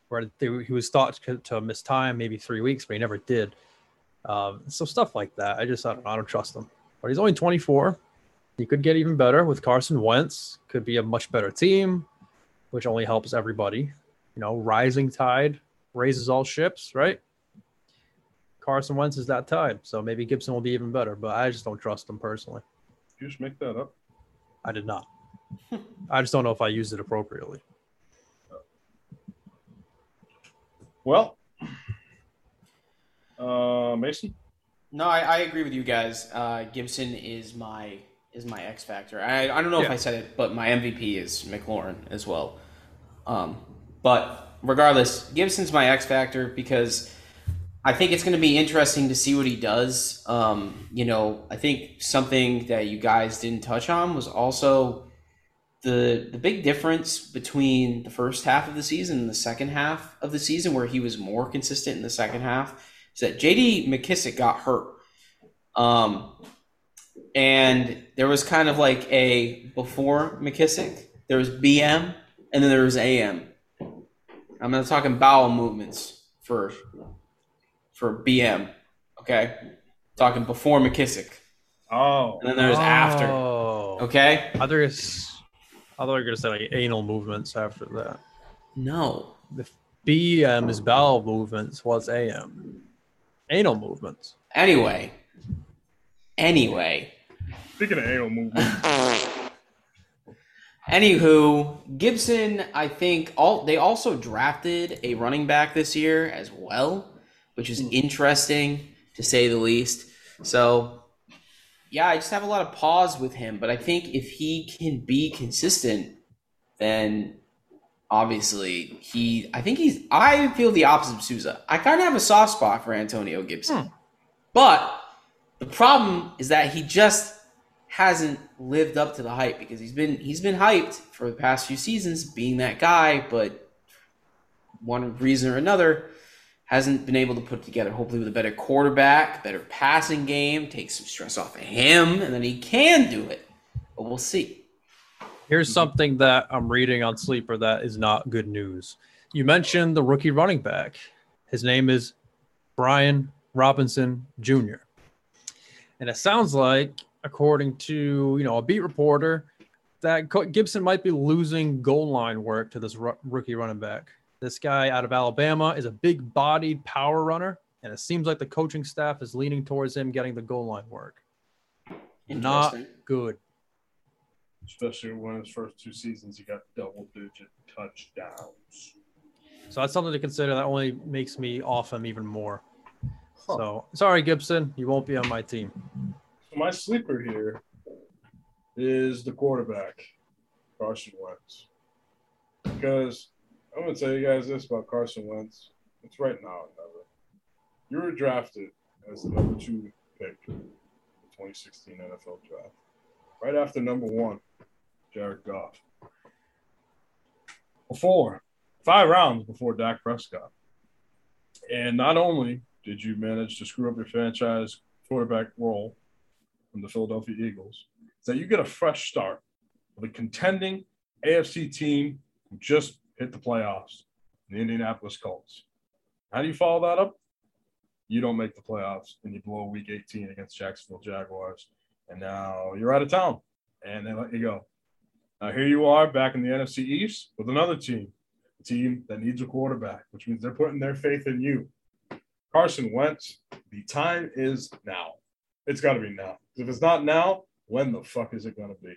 where he was thought to, to miss time, maybe three weeks, but he never did. Um, so stuff like that. I just, I don't, I don't trust him. But he's only 24. He could get even better with Carson Wentz. Could be a much better team, which only helps everybody. You know, rising tide raises all ships, right? Carson Wentz is that tide, so maybe Gibson will be even better. But I just don't trust him personally. You just make that up. I did not. I just don't know if I used it appropriately. Well, uh, Mason. No, I, I agree with you guys. Uh, Gibson is my is my X factor. I, I don't know if I said it, but my MVP is McLaurin as well. Um, but regardless, Gibson's my X factor because I think it's going to be interesting to see what he does. Um, you know, I think something that you guys didn't touch on was also the the big difference between the first half of the season and the second half of the season, where he was more consistent in the second half, is that J.D. McKissick got hurt. Um, and there was kind of like a before McKissick, there was BM, and then there was AM. I'm not talking bowel movements for for BM. Okay, talking before McKissick, Oh, and then there's after. Oh. Okay, I thought you were thought you were gonna say like anal movements after that. no, the BM is bowel movements. What's AM? Anal movements. Anyway, anyway, speaking of anal movement, anywho, Gibson. I think all they also drafted a running back this year as well, which is hmm. interesting to say the least. So, yeah, I just have a lot of pause with him, but I think if he can be consistent, then obviously he. I think he's. I feel the opposite of Souza. I kind of have a soft spot for Antonio Gibson, hmm. but the problem is that he just hasn't lived up to the hype because he's been he's been hyped for the past few seasons being that guy, but one reason or another hasn't been able to put together. Hopefully, with a better quarterback, better passing game, take some stress off of him, and then he can do it. But we'll see. Here's something that I'm reading on Sleeper that is not good news. You mentioned the rookie running back. His name is Brian Robinson Jr. And it sounds like, according to you know a beat reporter, that Gibson might be losing goal line work to this ru- rookie running back. This guy out of Alabama is a big-bodied power runner, and it seems like the coaching staff is leaning towards him getting the goal line work. Not good. especially when his first two seasons he got double digit touchdowns. So that's something to consider. That only makes me off him even more. So sorry, Gibson, you won't be on my team. So my sleeper here is the quarterback, Carson Wentz. Because I'm gonna tell you guys this about Carson Wentz. It's right now never. You were drafted as the number two pick in the 2016 NFL draft. Right after number one, Jared Goff. Before five rounds before Dak Prescott. And not only did you manage to screw up your franchise quarterback role from the Philadelphia Eagles that you get a fresh start with a contending AFC team who just hit the playoffs, the Indianapolis Colts. How do you follow that up? You don't make the playoffs and you blow week 18 against Jacksonville Jaguars. And now you're out of town and they let you go. Now here you are back in the NFC East with another team, a team that needs a quarterback, which means they're putting their faith in you. Carson Wentz, the time is now. It's got to be now. If it's not now, when the fuck is it going to be?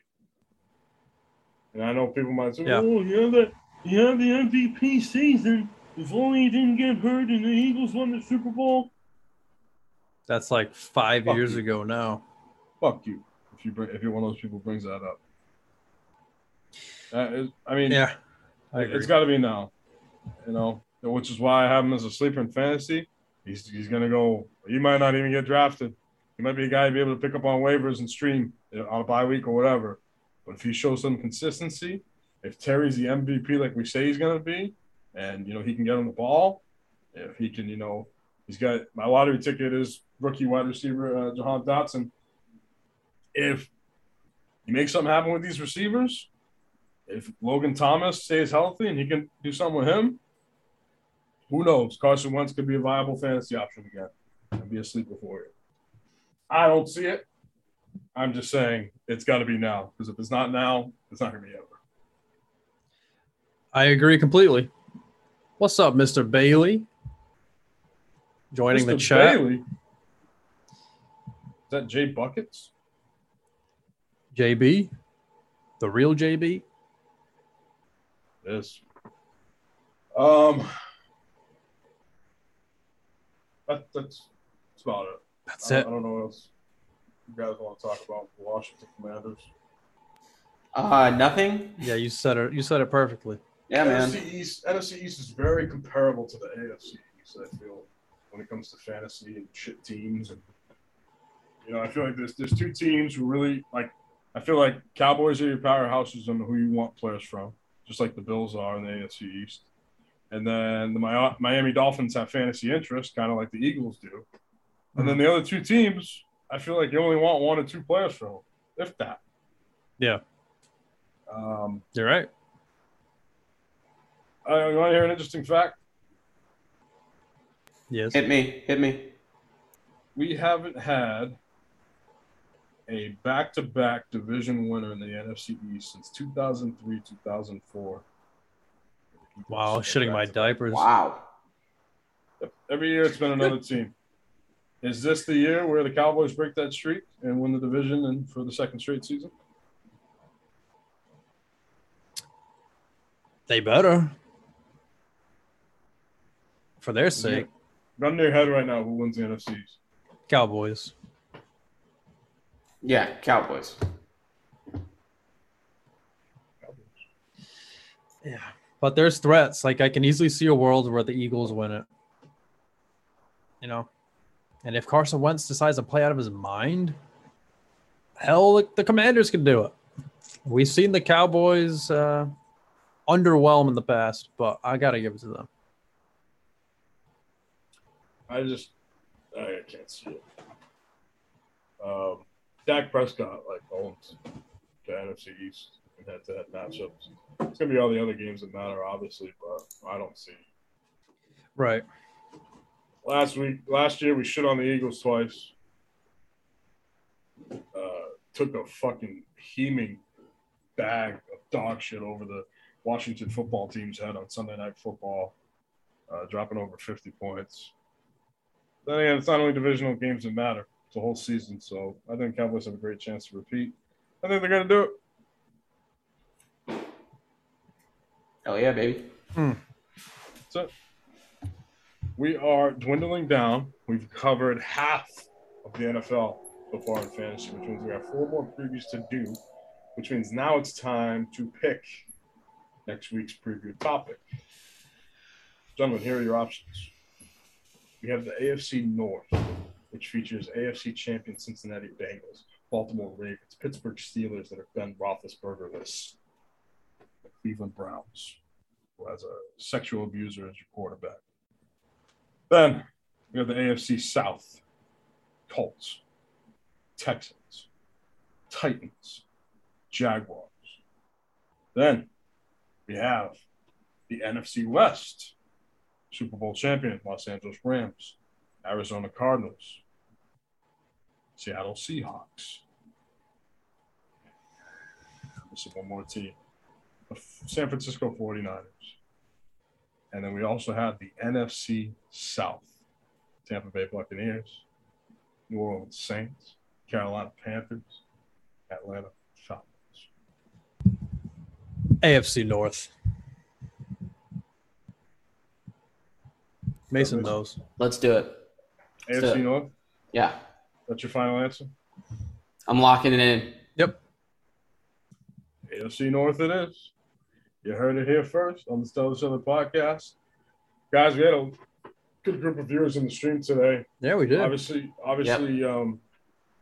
And I know people might say, Yeah. "Oh, yeah, the yeah, the MVP season. If only he didn't get hurt and the Eagles won the Super Bowl." That's like five Fuck years you. ago now. Fuck you. If you bring, if you're one of those people who brings that up. Is, I mean, Yeah, I. It's got to be now, you know, which is why I have him as a sleeper in fantasy. He's he's gonna go. He might not even get drafted. He might be a guy to be able to pick up on waivers and stream on a bye week or whatever. But if he shows some consistency, if Terry's the MVP like we say he's gonna be, and you know he can get on the ball, if he can, you know, he's got my lottery ticket is rookie wide receiver uh, Jahan Dotson. If you make something happen with these receivers, if Logan Thomas stays healthy and he can do something with him, who knows? Carson Wentz could be a viable fantasy option again and be a sleeper for you. I don't see it, I'm just saying it's got to be now because if it's not now, it's not going to be ever. I agree completely. What's up, Mr. Bailey? Joining the chat. Bailey. Is that Jay Buckets? JB, the real JB. Yes. Um, that, that's, that's about it. That's I, it. I don't know what else you guys want to talk about Washington Commanders. Uh, nothing. Yeah, you said it. You said it perfectly. Yeah, man. NFC East, NFC East is very comparable to the AFC East. I feel when it comes to fantasy and shit teams, and you know, I feel like there's there's two teams who really like. I feel like Cowboys are your powerhouses and who you want players from, just like the Bills are in the AFC East. And then the Miami Dolphins have fantasy interest, kind of like the Eagles do. And then the other two teams, I feel like you only want one or two players from, if that. Yeah. Um, You're right. I, you want to hear an interesting fact? Yes. Hit me. Hit me. we haven't had a back-to-back division winner in the NFC East since 2003, 2004. Wow, shitting my diapers. Wow. Every year it's been another team. Is this the year where the Cowboys break that streak and win the division and for the second straight season? They better. For their sake, Run to your head right now, who wins the NFCs. Cowboys. Yeah, Cowboys. Cowboys. Yeah. But there's threats. Like I can easily see a world where the Eagles win it. You know? And if Carson Wentz decides to play out of his mind, hell, the- commanders can do it. We've seen the Cowboys uh, underwhelm in the past, but I got to give it to them. I just, I can't see it. Um, Dak Prescott like owns the NFC East head-to-head matchups. It's gonna be all the other games that matter, obviously, but I don't see. Right. Last week, last year, we shit on the Eagles twice. Uh, took a fucking heaming bag of dog shit over the Washington football team's head on Sunday Night Football, uh, dropping over 50 points. Then again, it's not only divisional games that matter; it's a whole season. So I think Cowboys have a great chance to repeat. I think they're gonna do it. Hell yeah, baby. Hmm. That's it. We are dwindling down. We've covered half of the NFL so far in fantasy, which means we have four more previews to do, which means now it's time to pick next week's preview topic. Gentlemen, here are your options. We have the AFC North, which features AFC champion Cincinnati Bengals, Baltimore Ravens, Pittsburgh Steelers that are Ben Roethlisberger-less, the Cleveland Browns, who has a sexual abuser as your quarterback. Then we have the AFC South, Colts, Texans, Titans, Jaguars. Then we have the NFC West, Super Bowl champion Los Angeles Rams, Arizona Cardinals, Seattle Seahawks. Missing one more team. The San Francisco 49ers. And then we also have the NFC South. Tampa Bay Buccaneers, New Orleans Saints, Carolina Panthers, Atlanta Falcons. AFC North. Mason Mason. knows. Let's do it. AFC So- North, Yeah. that's your final answer? I'm locking it in. Yep. AFC North it is. You heard it here first on the Stellar Southern podcast. Guys, we had a good group of viewers in the stream today. Yeah, we did. Obviously, obviously, um,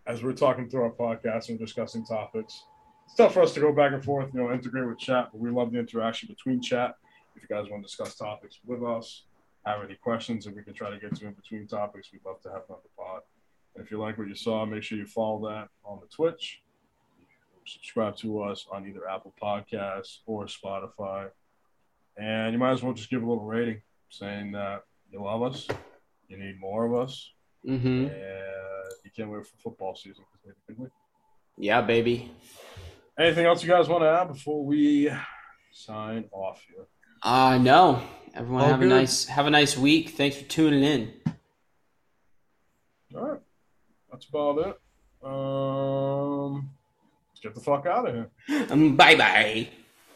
as we're talking through our podcast and discussing topics, it's tough for us to go back and forth, you know, integrate with chat, but we love the interaction between chat. If you guys want to discuss topics with us, have any questions that we can try to get to in between topics, we'd love to have on the pod. And if you like what you saw, make sure you follow that on the Twitch. Subscribe to us on either Apple Podcasts or Spotify. And you might as well just give a little rating saying that you love us, you need more of us, Mm-hmm. and you can't wait for football season because we have a good week. Yeah, baby. Anything else you guys want to add before we sign off here? Uh no. Everyone All have good. a nice have a nice week. Thanks for tuning in. All right, that's about it. Um, let's get the fuck out of here. Um, bye bye.